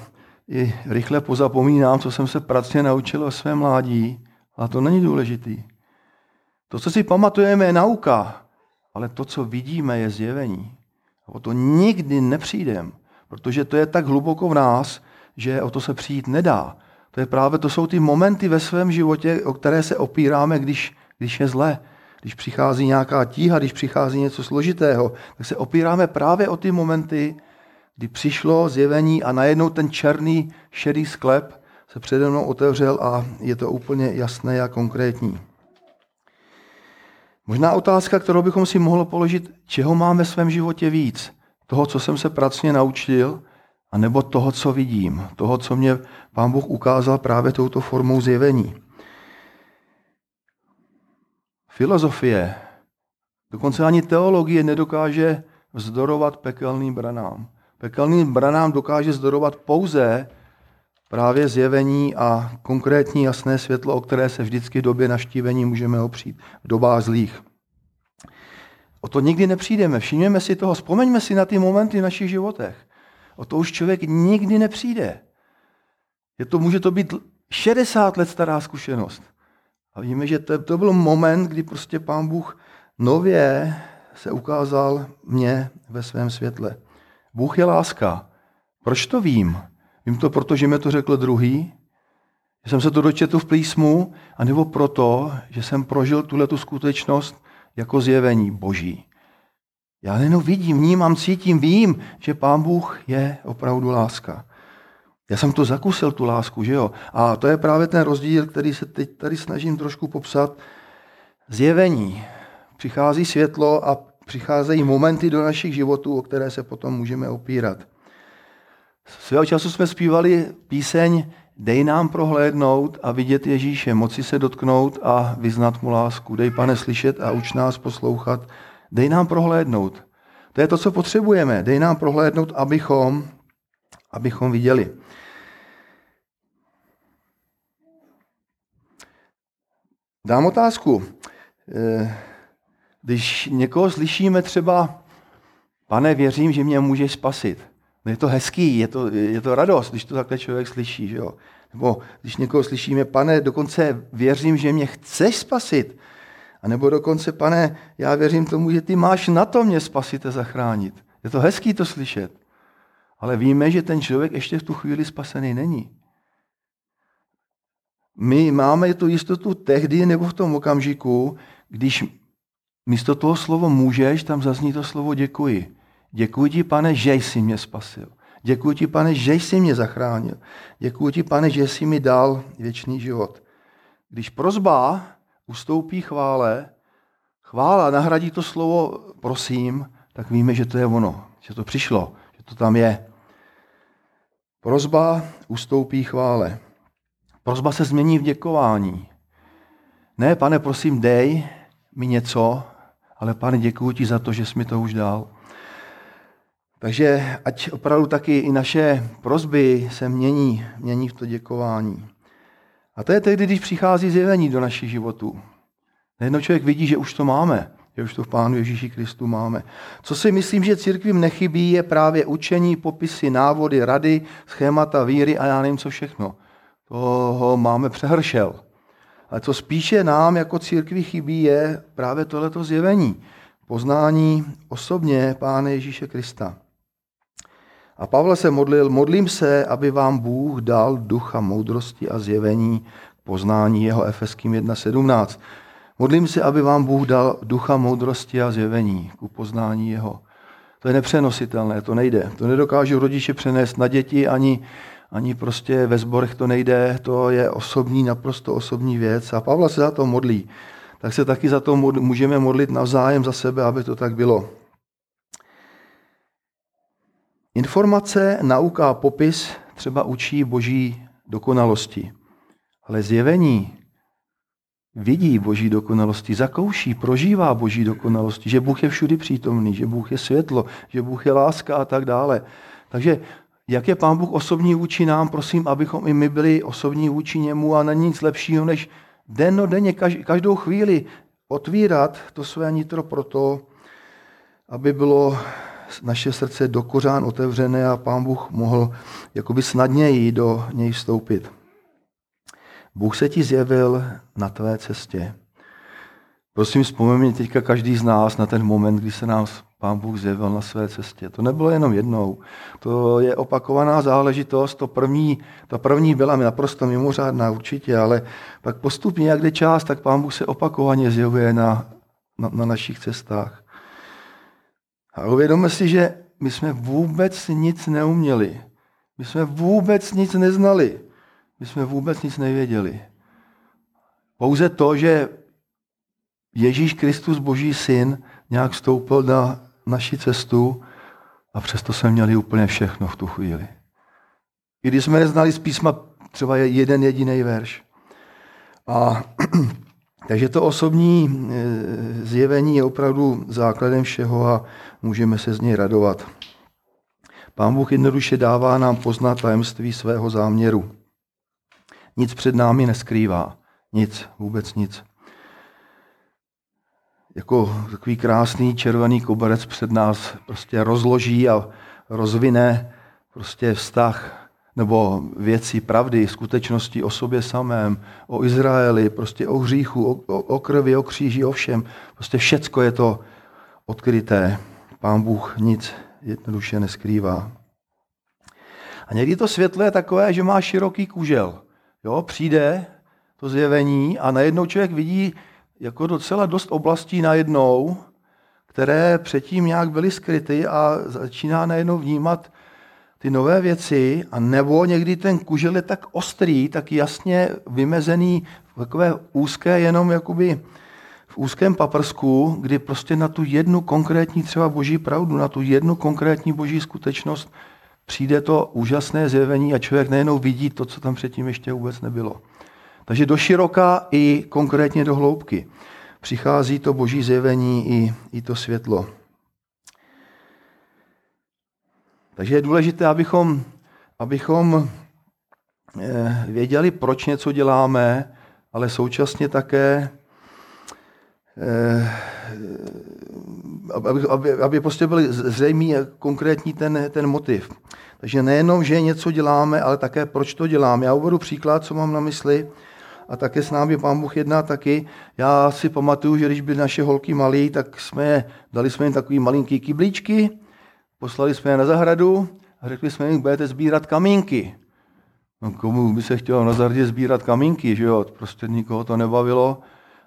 i rychle pozapomínám, co jsem se pracně naučil o svém mládí, ale to není důležitý. To, co si pamatujeme, je nauka, ale to, co vidíme, je zjevení. A o to nikdy nepřijdem, protože to je tak hluboko v nás, že o to se přijít nedá. To je právě, to jsou ty momenty ve svém životě, o které se opíráme, když, když je zle. Když přichází nějaká tíha, když přichází něco složitého, tak se opíráme právě o ty momenty, kdy přišlo zjevení a najednou ten černý, šedý sklep se přede mnou otevřel a je to úplně jasné a konkrétní. Možná otázka, kterou bychom si mohli položit, čeho mám ve svém životě víc? Toho, co jsem se pracně naučil, anebo toho, co vidím, toho, co mě Pán Bůh ukázal právě touto formou zjevení. Filozofie, dokonce ani teologie nedokáže vzdorovat pekelným branám. Pekelným branám dokáže zdorovat pouze právě zjevení a konkrétní jasné světlo, o které se vždycky v době naštívení můžeme opřít, v dobách zlých. O to nikdy nepřijdeme. Všimněme si toho, vzpomeňme si na ty momenty v našich životech. O to už člověk nikdy nepřijde. Je to, může to být 60 let stará zkušenost. A víme, že to, to byl moment, kdy prostě pán Bůh nově se ukázal mně ve svém světle. Bůh je láska. Proč to vím? Vím to proto, že mi to řekl druhý, že jsem se to dočetl v písmu, anebo proto, že jsem prožil tuhle tu skutečnost jako zjevení Boží. Já jenom vidím, vnímám, cítím, vím, že Pán Bůh je opravdu láska. Já jsem to zakusil, tu lásku, že jo? A to je právě ten rozdíl, který se teď tady snažím trošku popsat. Zjevení. Přichází světlo a přicházejí momenty do našich životů, o které se potom můžeme opírat. Svého času jsme zpívali píseň Dej nám prohlédnout a vidět Ježíše, moci se dotknout a vyznat mu lásku. Dej, pane, slyšet a uč nás poslouchat. Dej nám prohlédnout. To je to, co potřebujeme. Dej nám prohlédnout, abychom, abychom viděli. Dám otázku. Když někoho slyšíme třeba, pane, věřím, že mě můžeš spasit. No je to hezký, je to, je to radost, když to takhle člověk slyší. Že jo? Nebo když někoho slyšíme, pane, dokonce věřím, že mě chceš spasit. A nebo dokonce, pane, já věřím tomu, že ty máš na to mě spasit a zachránit. Je to hezký to slyšet. Ale víme, že ten člověk ještě v tu chvíli spasený není. My máme tu jistotu tehdy nebo v tom okamžiku, když místo toho slovo můžeš, tam zazní to slovo děkuji. Děkuji ti, pane, že jsi mě spasil. Děkuji ti, pane, že jsi mě zachránil. Děkuji ti, pane, že jsi mi dal věčný život. Když prozba ustoupí chvále, chvála nahradí to slovo prosím, tak víme, že to je ono, že to přišlo, že to tam je. Prozba ustoupí chvále. Prozba se změní v děkování. Ne, pane, prosím, dej mi něco, ale pane, děkuji ti za to, že jsi mi to už dal. Takže ať opravdu taky i naše prozby se mění, mění v to děkování. A to je tehdy, když přichází zjevení do našich životů. Najednou člověk vidí, že už to máme, že už to v Pánu Ježíši Kristu máme. Co si myslím, že církvím nechybí, je právě učení, popisy, návody, rady, schémata víry a já nevím, co všechno. Toho máme přehršel. Ale co spíše nám jako církvi chybí, je právě tohleto zjevení. Poznání osobně Pána Ježíše Krista. A Pavel se modlil, modlím se, aby vám Bůh dal ducha moudrosti a zjevení k poznání jeho Efeským 1.17. Modlím se, aby vám Bůh dal ducha moudrosti a zjevení k poznání jeho. To je nepřenositelné, to nejde. To nedokážou rodiče přenést na děti, ani, ani prostě ve sborech to nejde. To je osobní, naprosto osobní věc. A Pavla se za to modlí. Tak se taky za to můžeme modlit navzájem za sebe, aby to tak bylo. Informace, nauka a popis třeba učí boží dokonalosti, ale zjevení vidí boží dokonalosti, zakouší, prožívá boží dokonalosti, že Bůh je všudy přítomný, že Bůh je světlo, že Bůh je láska a tak dále. Takže jak je Pán Bůh osobní vůči nám, prosím, abychom i my byli osobní vůči němu a na nic lepšího, než den denně, každou chvíli otvírat to své nitro proto, aby bylo naše srdce do kořán otevřené a Pán Bůh mohl jakoby snadněji do něj vstoupit. Bůh se ti zjevil na tvé cestě. Prosím, vzpomeň teďka každý z nás na ten moment, kdy se nám Pán Bůh zjevil na své cestě. To nebylo jenom jednou. To je opakovaná záležitost. To první, ta první byla mi naprosto mimořádná určitě, ale pak postupně, jak jde čas, tak Pán Bůh se opakovaně zjevuje na, na, na našich cestách. A uvědomme si, že my jsme vůbec nic neuměli. My jsme vůbec nic neznali. My jsme vůbec nic nevěděli. Pouze to, že Ježíš Kristus, Boží syn, nějak vstoupil na naši cestu a přesto jsme měli úplně všechno v tu chvíli. I když jsme neznali z písma třeba jeden jediný verš. A takže to osobní e, zjevení je opravdu základem všeho a můžeme se z něj radovat. Pán Bůh jednoduše dává nám poznat tajemství svého záměru. Nic před námi neskrývá. Nic, vůbec nic. Jako takový krásný červený koberec před nás prostě rozloží a rozvine prostě vztah nebo věci, pravdy, skutečnosti o sobě samém, o Izraeli, prostě o hříchu, o, o, o krvi, o kříži, o všem. Prostě všecko je to odkryté. Pán Bůh nic jednoduše neskrývá. A někdy to světlo je takové, že má široký kůžel. Jo, přijde to zjevení a najednou člověk vidí jako docela dost oblastí najednou, které předtím nějak byly skryty a začíná najednou vnímat ty nové věci, a nebo někdy ten kužel je tak ostrý, tak jasně vymezený, takové úzké, jenom jakoby v úzkém paprsku, kdy prostě na tu jednu konkrétní třeba boží pravdu, na tu jednu konkrétní boží skutečnost přijde to úžasné zjevení a člověk nejenom vidí to, co tam předtím ještě vůbec nebylo. Takže do široka i konkrétně do hloubky přichází to boží zjevení i, i to světlo. Takže je důležité, abychom, abychom eh, věděli, proč něco děláme, ale současně také, eh, aby, aby, aby prostě byl zřejmý konkrétní ten, ten motiv. Takže nejenom, že něco děláme, ale také proč to dělám. Já uvedu příklad, co mám na mysli a také s námi pán Bůh jedná taky. Já si pamatuju, že když byly naše holky malí, tak jsme dali jsme jim takový malinký kyblíčky, poslali jsme je na zahradu a řekli jsme jim, budete sbírat kamínky. No komu by se chtělo na zahradě sbírat kamínky, že jo? Prostě nikoho to nebavilo.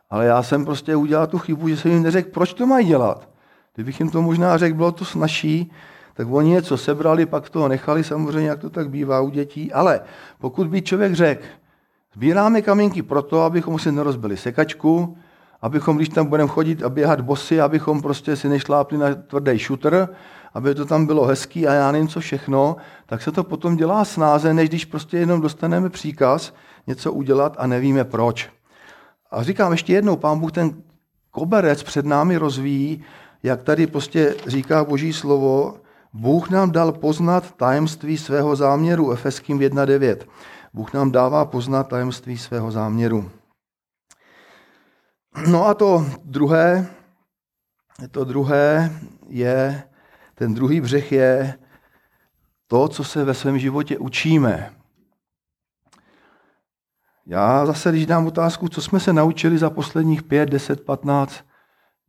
Ale já jsem prostě udělal tu chybu, že jsem jim neřekl, proč to mají dělat. Kdybych jim to možná řekl, bylo to snažší, tak oni něco sebrali, pak toho nechali, samozřejmě, jak to tak bývá u dětí. Ale pokud by člověk řekl, Sbíráme kamínky proto, abychom si nerozbili sekačku, abychom, když tam budeme chodit a běhat bosy, abychom prostě si nešlápli na tvrdý šutr, aby to tam bylo hezký a já nevím co všechno, tak se to potom dělá snáze, než když prostě jenom dostaneme příkaz něco udělat a nevíme proč. A říkám ještě jednou, pán Bůh ten koberec před námi rozvíjí, jak tady prostě říká Boží slovo, Bůh nám dal poznat tajemství svého záměru, Efeským 1.9. Bůh nám dává poznat tajemství svého záměru. No a to druhé, to druhé je, ten druhý břeh je to, co se ve svém životě učíme. Já zase, když dám otázku, co jsme se naučili za posledních 5, 10, 15,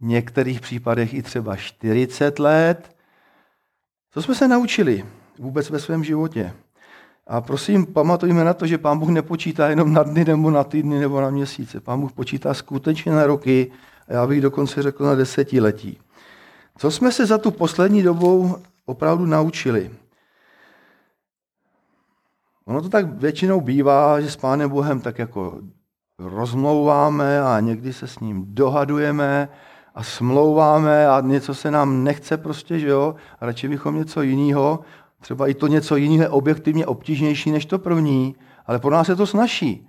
v některých případech i třeba 40 let, co jsme se naučili vůbec ve svém životě? A prosím, pamatujme na to, že Pán Bůh nepočítá jenom na dny nebo na týdny nebo na měsíce. Pán Bůh počítá skutečně na roky a já bych dokonce řekl na desetiletí. Co jsme se za tu poslední dobou opravdu naučili? Ono to tak většinou bývá, že s Pánem Bohem tak jako rozmlouváme a někdy se s ním dohadujeme a smlouváme a něco se nám nechce prostě, že jo, a radši bychom něco jiného Třeba i to něco jiného objektivně obtížnější než to první, ale pro nás je to snažší.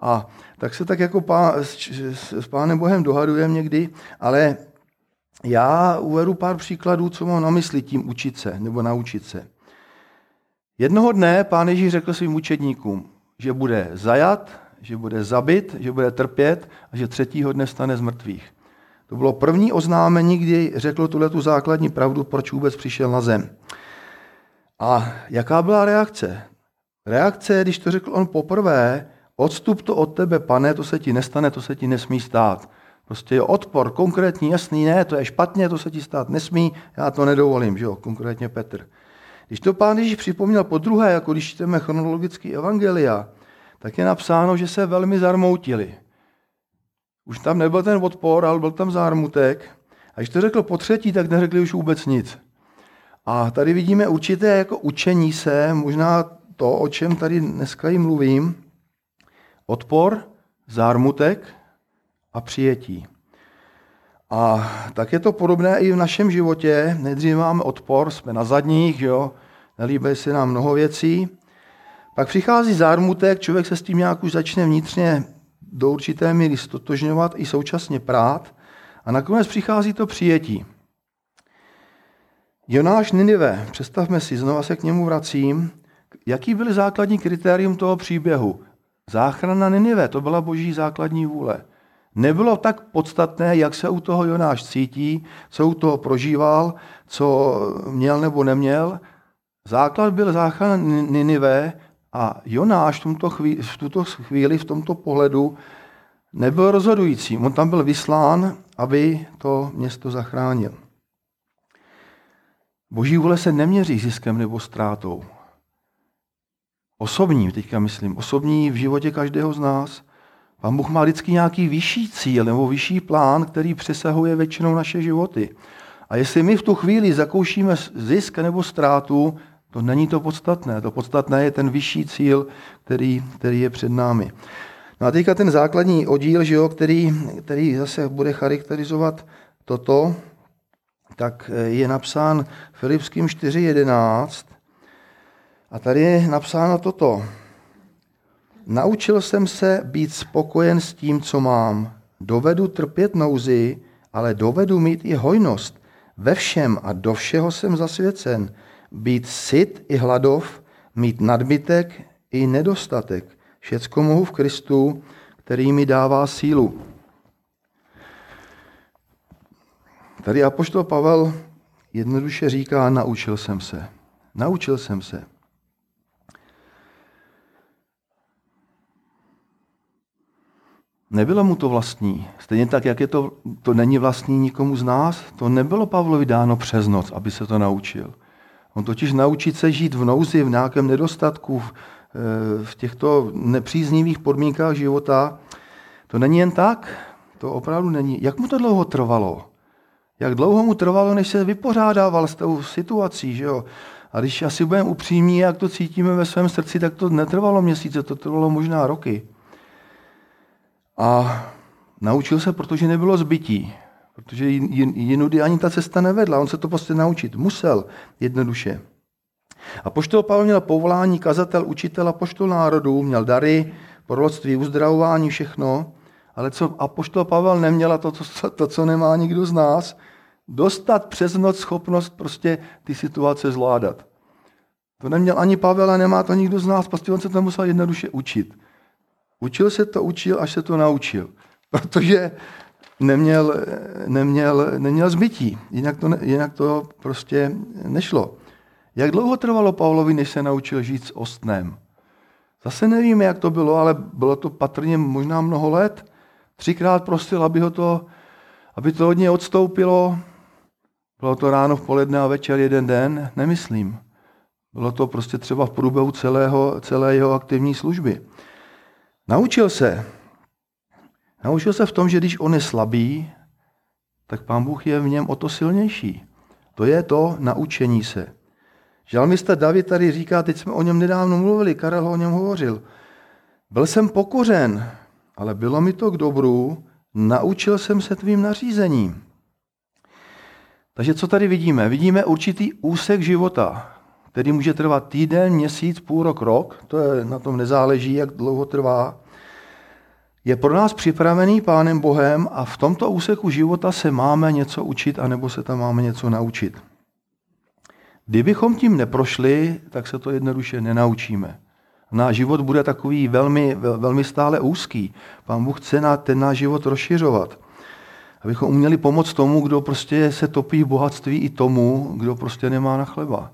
A tak se tak jako pá, s, s Pánem Bohem dohadujeme někdy, ale já uvedu pár příkladů, co mám na mysli tím učit se nebo naučit se. Jednoho dne pán Ježíš řekl svým učedníkům, že bude zajat, že bude zabit, že bude trpět a že třetího dne stane z mrtvých. To bylo první oznámení, kdy řekl tuhle tu základní pravdu, proč vůbec přišel na zem. A jaká byla reakce? Reakce, když to řekl on poprvé, odstup to od tebe, pane, to se ti nestane, to se ti nesmí stát. Prostě je odpor, konkrétní, jasný, ne, to je špatně, to se ti stát nesmí, já to nedovolím, že jo, konkrétně Petr. Když to pán Ježíš připomněl po druhé, jako když čteme chronologický evangelia, tak je napsáno, že se velmi zarmoutili. Už tam nebyl ten odpor, ale byl tam zármutek. A když to řekl po třetí, tak neřekli už vůbec nic. A tady vidíme určité jako učení se, možná to, o čem tady dneska jim mluvím, odpor, zármutek a přijetí. A tak je to podobné i v našem životě. Nejdřív máme odpor, jsme na zadních, jo, nelíbí se nám mnoho věcí. Pak přichází zármutek, člověk se s tím nějak už začne vnitřně do určité míry stotožňovat i současně prát. A nakonec přichází to přijetí. Jonáš Ninive, představme si, znova se k němu vracím, jaký byly základní kritérium toho příběhu? Záchrana Ninive, to byla boží základní vůle. Nebylo tak podstatné, jak se u toho Jonáš cítí, co u toho prožíval, co měl nebo neměl. Základ byl záchrana Ninive, A Jonáš v, tomto chvíli, v tuto chvíli, v tomto pohledu, nebyl rozhodující. On tam byl vyslán, aby to město zachránil. Boží vůle se neměří ziskem nebo ztrátou. Osobní, teďka myslím, osobní v životě každého z nás. Pán Bůh má vždycky nějaký vyšší cíl nebo vyšší plán, který přesahuje většinou naše životy. A jestli my v tu chvíli zakoušíme zisk nebo ztrátu, to není to podstatné. To podstatné je ten vyšší cíl, který, který je před námi. No a teďka ten základní oddíl, že jo, který, který zase bude charakterizovat toto, tak je napsán Filipským 4.11 a tady je napsáno toto. Naučil jsem se být spokojen s tím, co mám. Dovedu trpět nouzi, ale dovedu mít i hojnost. Ve všem a do všeho jsem zasvěcen. Být syt i hladov, mít nadbytek i nedostatek. Všecko mohu v Kristu, který mi dává sílu. Tady apoštol Pavel jednoduše říká, naučil jsem se. Naučil jsem se. Nebylo mu to vlastní. Stejně tak, jak je to, to není vlastní nikomu z nás, to nebylo Pavlovi dáno přes noc, aby se to naučil. On totiž naučit se žít v nouzi, v nějakém nedostatku, v, eh, v těchto nepříznivých podmínkách života, to není jen tak. To opravdu není. Jak mu to dlouho trvalo? Jak dlouho mu trvalo, než se vypořádával s tou situací, že jo? A když asi budeme upřímní, jak to cítíme ve svém srdci, tak to netrvalo měsíce, to trvalo možná roky. A naučil se, protože nebylo zbytí. Protože jinudy ani ta cesta nevedla. On se to prostě naučit musel jednoduše. A poštol Pavel měl povolání kazatel, učitel a poštol národů, měl dary, proroctví, uzdravování, všechno. Ale co apoštol Pavel neměl, a to, to, to, co nemá nikdo z nás, dostat přes noc schopnost prostě ty situace zvládat. To neměl ani Pavel a nemá to nikdo z nás, prostě on se to musel jednoduše učit. Učil se to, učil, až se to naučil. Protože neměl, neměl, neměl zbytí. Jinak to, jinak to prostě nešlo. Jak dlouho trvalo Pavlovi, než se naučil žít s ostnem? Zase nevíme, jak to bylo, ale bylo to patrně možná mnoho let. Třikrát prosil, aby, ho to, aby to od něj odstoupilo. Bylo to ráno, v poledne a večer jeden den? Nemyslím. Bylo to prostě třeba v průběhu celého, celé jeho aktivní služby. Naučil se. Naučil se v tom, že když on je slabý, tak pán Bůh je v něm o to silnější. To je to naučení se. Žalmista David tady říká, teď jsme o něm nedávno mluvili, Karel ho o něm hovořil. Byl jsem pokořen, ale bylo mi to k dobru, naučil jsem se tvým nařízením. Takže co tady vidíme? Vidíme určitý úsek života, který může trvat týden, měsíc, půl rok, rok, to je, na tom nezáleží, jak dlouho trvá, je pro nás připravený Pánem Bohem a v tomto úseku života se máme něco učit, anebo se tam máme něco naučit. Kdybychom tím neprošli, tak se to jednoduše nenaučíme. Náš život bude takový velmi, velmi stále úzký. Pán Bůh chce na ten náš život rozšiřovat. Abychom uměli pomoct tomu, kdo prostě se topí v bohatství i tomu, kdo prostě nemá na chleba.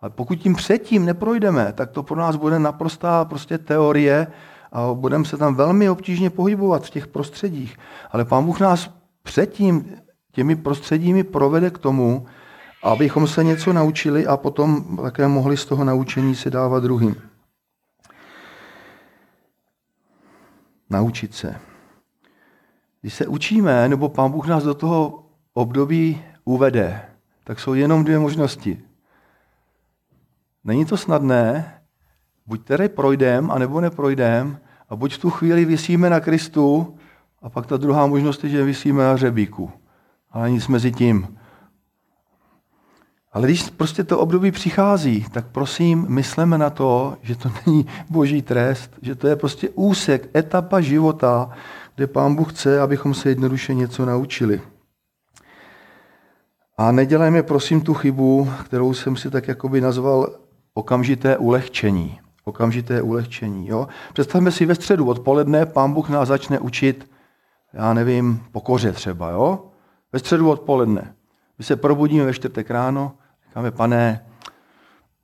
Ale pokud tím předtím neprojdeme, tak to pro nás bude naprostá prostě teorie a budeme se tam velmi obtížně pohybovat v těch prostředích. Ale Pán Bůh nás předtím těmi prostředími provede k tomu, abychom se něco naučili a potom také mohli z toho naučení se dávat druhým. Naučit se. Když se učíme, nebo Pán Bůh nás do toho období uvede, tak jsou jenom dvě možnosti. Není to snadné, buď tedy projdem, anebo neprojdem, a buď v tu chvíli vysíme na Kristu, a pak ta druhá možnost je, že vysíme na řebíku. Ale nic mezi tím. Ale když prostě to období přichází, tak prosím, mysleme na to, že to není boží trest, že to je prostě úsek, etapa života, kde Pán Bůh chce, abychom se jednoduše něco naučili. A nedělejme prosím tu chybu, kterou jsem si tak jakoby nazval okamžité ulehčení. Okamžité ulehčení. Jo? Představme si ve středu odpoledne, pán Bůh nás začne učit, já nevím, pokoře třeba. Jo? Ve středu odpoledne. My se probudíme ve čtvrtek ráno, říkáme, pane,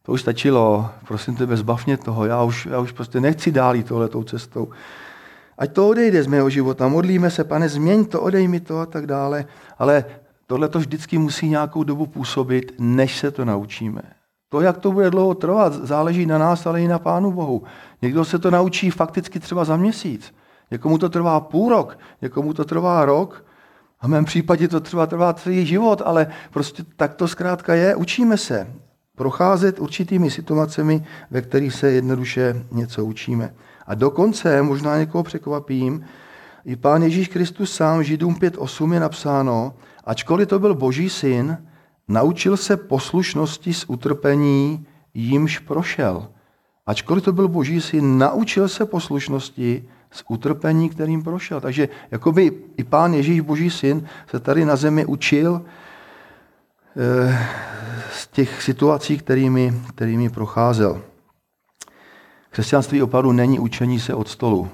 To už stačilo, prosím tebe, zbav mě toho, já už, já už prostě nechci dál jít tohletou cestou. Ať to odejde z mého života, modlíme se, pane, změň to, odej mi to a tak dále. Ale tohle to vždycky musí nějakou dobu působit, než se to naučíme. To, jak to bude dlouho trvat, záleží na nás, ale i na Pánu Bohu. Někdo se to naučí fakticky třeba za měsíc. Někomu to trvá půl rok, někomu to trvá rok, a v mém případě to trvá, trvá celý život, ale prostě tak to zkrátka je. Učíme se procházet určitými situacemi, ve kterých se jednoduše něco učíme. A dokonce, možná někoho překvapím, i pán Ježíš Kristus sám, Židům 5.8 je napsáno, ačkoliv to byl boží syn, naučil se poslušnosti z utrpení, jímž prošel. Ačkoliv to byl boží syn, naučil se poslušnosti z utrpení, kterým prošel. Takže jakoby i pán Ježíš, boží syn, se tady na zemi učil eh, z těch situací, kterými, kterými procházel. Křesťanství opravdu není učení se od stolu,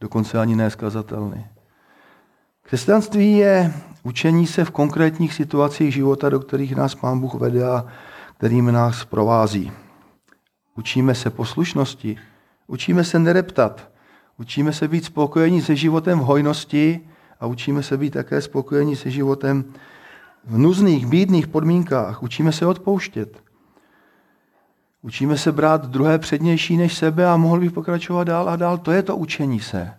dokonce ani neskazatelný. Křesťanství je učení se v konkrétních situacích života, do kterých nás Pán Bůh vede a kterými nás provází. Učíme se poslušnosti, učíme se nereptat, učíme se být spokojení se životem v hojnosti a učíme se být také spokojení se životem v nuzných, bídných podmínkách. Učíme se odpouštět. Učíme se brát druhé přednější než sebe a mohl bych pokračovat dál a dál. To je to učení se.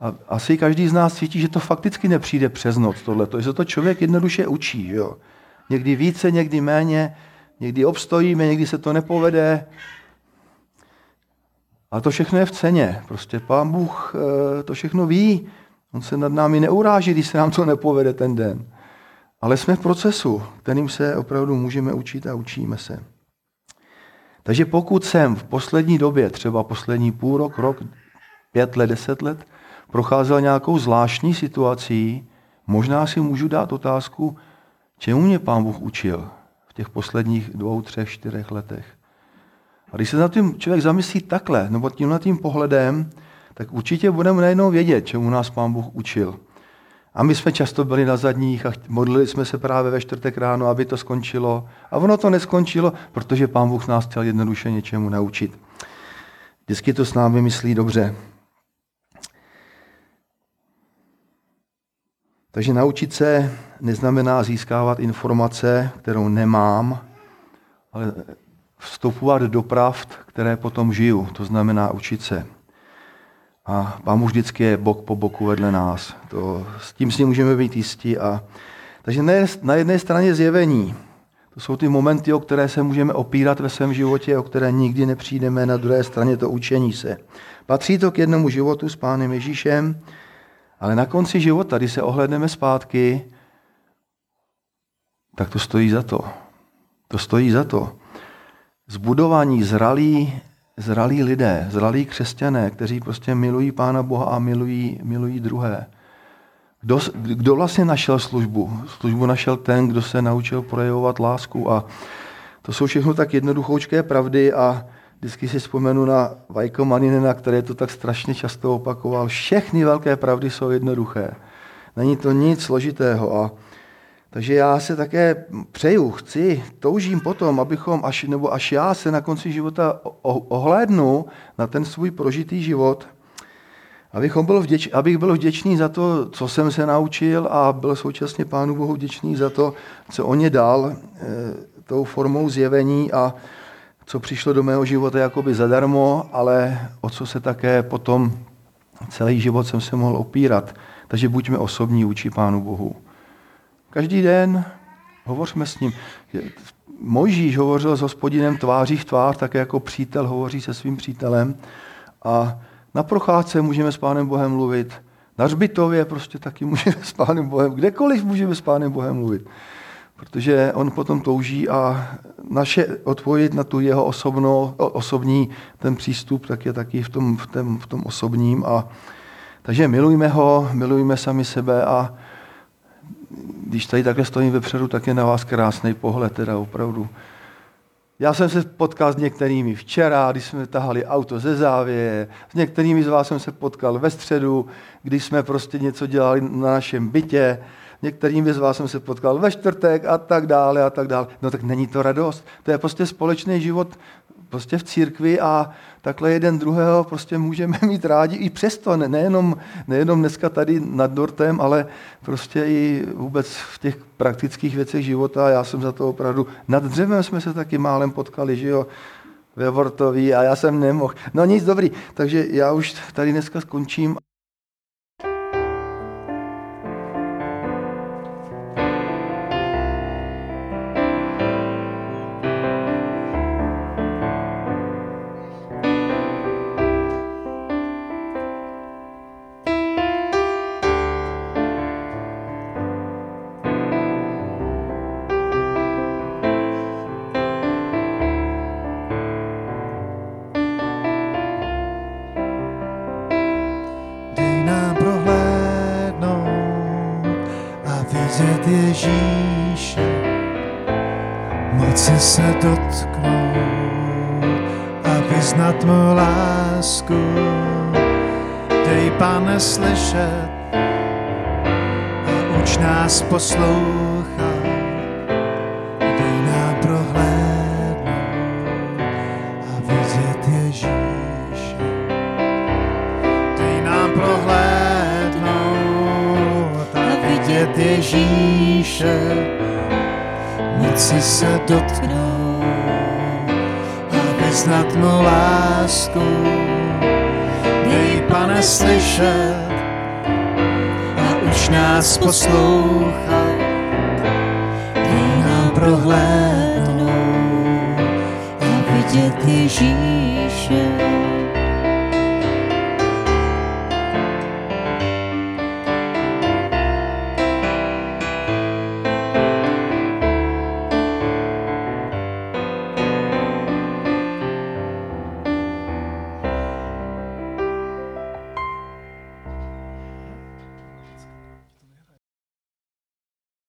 A asi každý z nás cítí, že to fakticky nepřijde přes noc je to člověk jednoduše učí. Jo? Někdy více, někdy méně, někdy obstojíme, někdy se to nepovede. A to všechno je v ceně. Prostě pán Bůh eh, to všechno ví. On se nad námi neuráží, když se nám to nepovede ten den. Ale jsme v procesu, kterým se opravdu můžeme učit a učíme se. Takže pokud jsem v poslední době, třeba poslední půl rok, rok, pět let, deset let, procházel nějakou zvláštní situací, možná si můžu dát otázku, čemu mě pán Bůh učil v těch posledních dvou, třech, čtyřech letech. A když se na tím člověk zamyslí takhle, nebo tímhle tím pohledem, tak určitě budeme najednou vědět, čemu nás pán Bůh učil. A my jsme často byli na zadních a modlili jsme se právě ve čtvrtek ráno, aby to skončilo. A ono to neskončilo, protože pán Bůh nás chtěl jednoduše něčemu naučit. Vždycky to s námi myslí dobře. Takže naučit se neznamená získávat informace, kterou nemám, ale vstupovat do pravd, které potom žiju. To znamená učit se. A Pán Bůh vždycky je bok po boku vedle nás. To, s tím si můžeme být jistí. A, takže na jedné straně zjevení. To jsou ty momenty, o které se můžeme opírat ve svém životě, o které nikdy nepřijdeme. Na druhé straně to učení se. Patří to k jednomu životu s Pánem Ježíšem, ale na konci života, když se ohledneme zpátky, tak to stojí za to. To stojí za to. Zbudovaní zralí zralí lidé, zralí křesťané, kteří prostě milují Pána Boha a milují, milují druhé. Kdo, kdo vlastně našel službu? Službu našel ten, kdo se naučil projevovat lásku a to jsou všechno tak jednoduchoučké pravdy a vždycky si vzpomenu na Vajko Maninena, který to tak strašně často opakoval. Všechny velké pravdy jsou jednoduché. Není to nic složitého a takže já se také přeju, chci, toužím potom, abychom, až, nebo až já se na konci života ohlédnu na ten svůj prožitý život, abychom byl vděč, abych byl vděčný za to, co jsem se naučil a byl současně Pánu Bohu vděčný za to, co on je dal e, tou formou zjevení a co přišlo do mého života jakoby zadarmo, ale o co se také potom celý život jsem se mohl opírat. Takže buďme osobní vůči Pánu Bohu. Každý den hovořme s ním. Mojžíš hovořil s hospodinem tváří v tvář, také jako přítel hovoří se svým přítelem. A na procházce můžeme s Pánem Bohem mluvit. Na řbitově prostě taky můžeme s Pánem Bohem, kdekoliv můžeme s Pánem Bohem mluvit. Protože on potom touží a naše odpověď na tu jeho osobno, osobní ten přístup, tak je taky v tom, v tom, v tom osobním. A, takže milujme ho, milujme sami sebe a když tady takhle stojím vepředu, tak je na vás krásný pohled, teda opravdu. Já jsem se potkal s některými včera, když jsme tahali auto ze závě, s některými z vás jsem se potkal ve středu, když jsme prostě něco dělali na našem bytě, některými z vás jsem se potkal ve čtvrtek a tak dále a tak dále. No tak není to radost. To je prostě společný život prostě v církvi a takhle jeden druhého prostě můžeme mít rádi i přesto, ne, nejenom, nejenom dneska tady nad dortem, ale prostě i vůbec v těch praktických věcech života. Já jsem za to opravdu, nad dřevem jsme se taky málem potkali, že jo, ve Vortový a já jsem nemohl. No nic, dobrý, takže já už tady dneska skončím.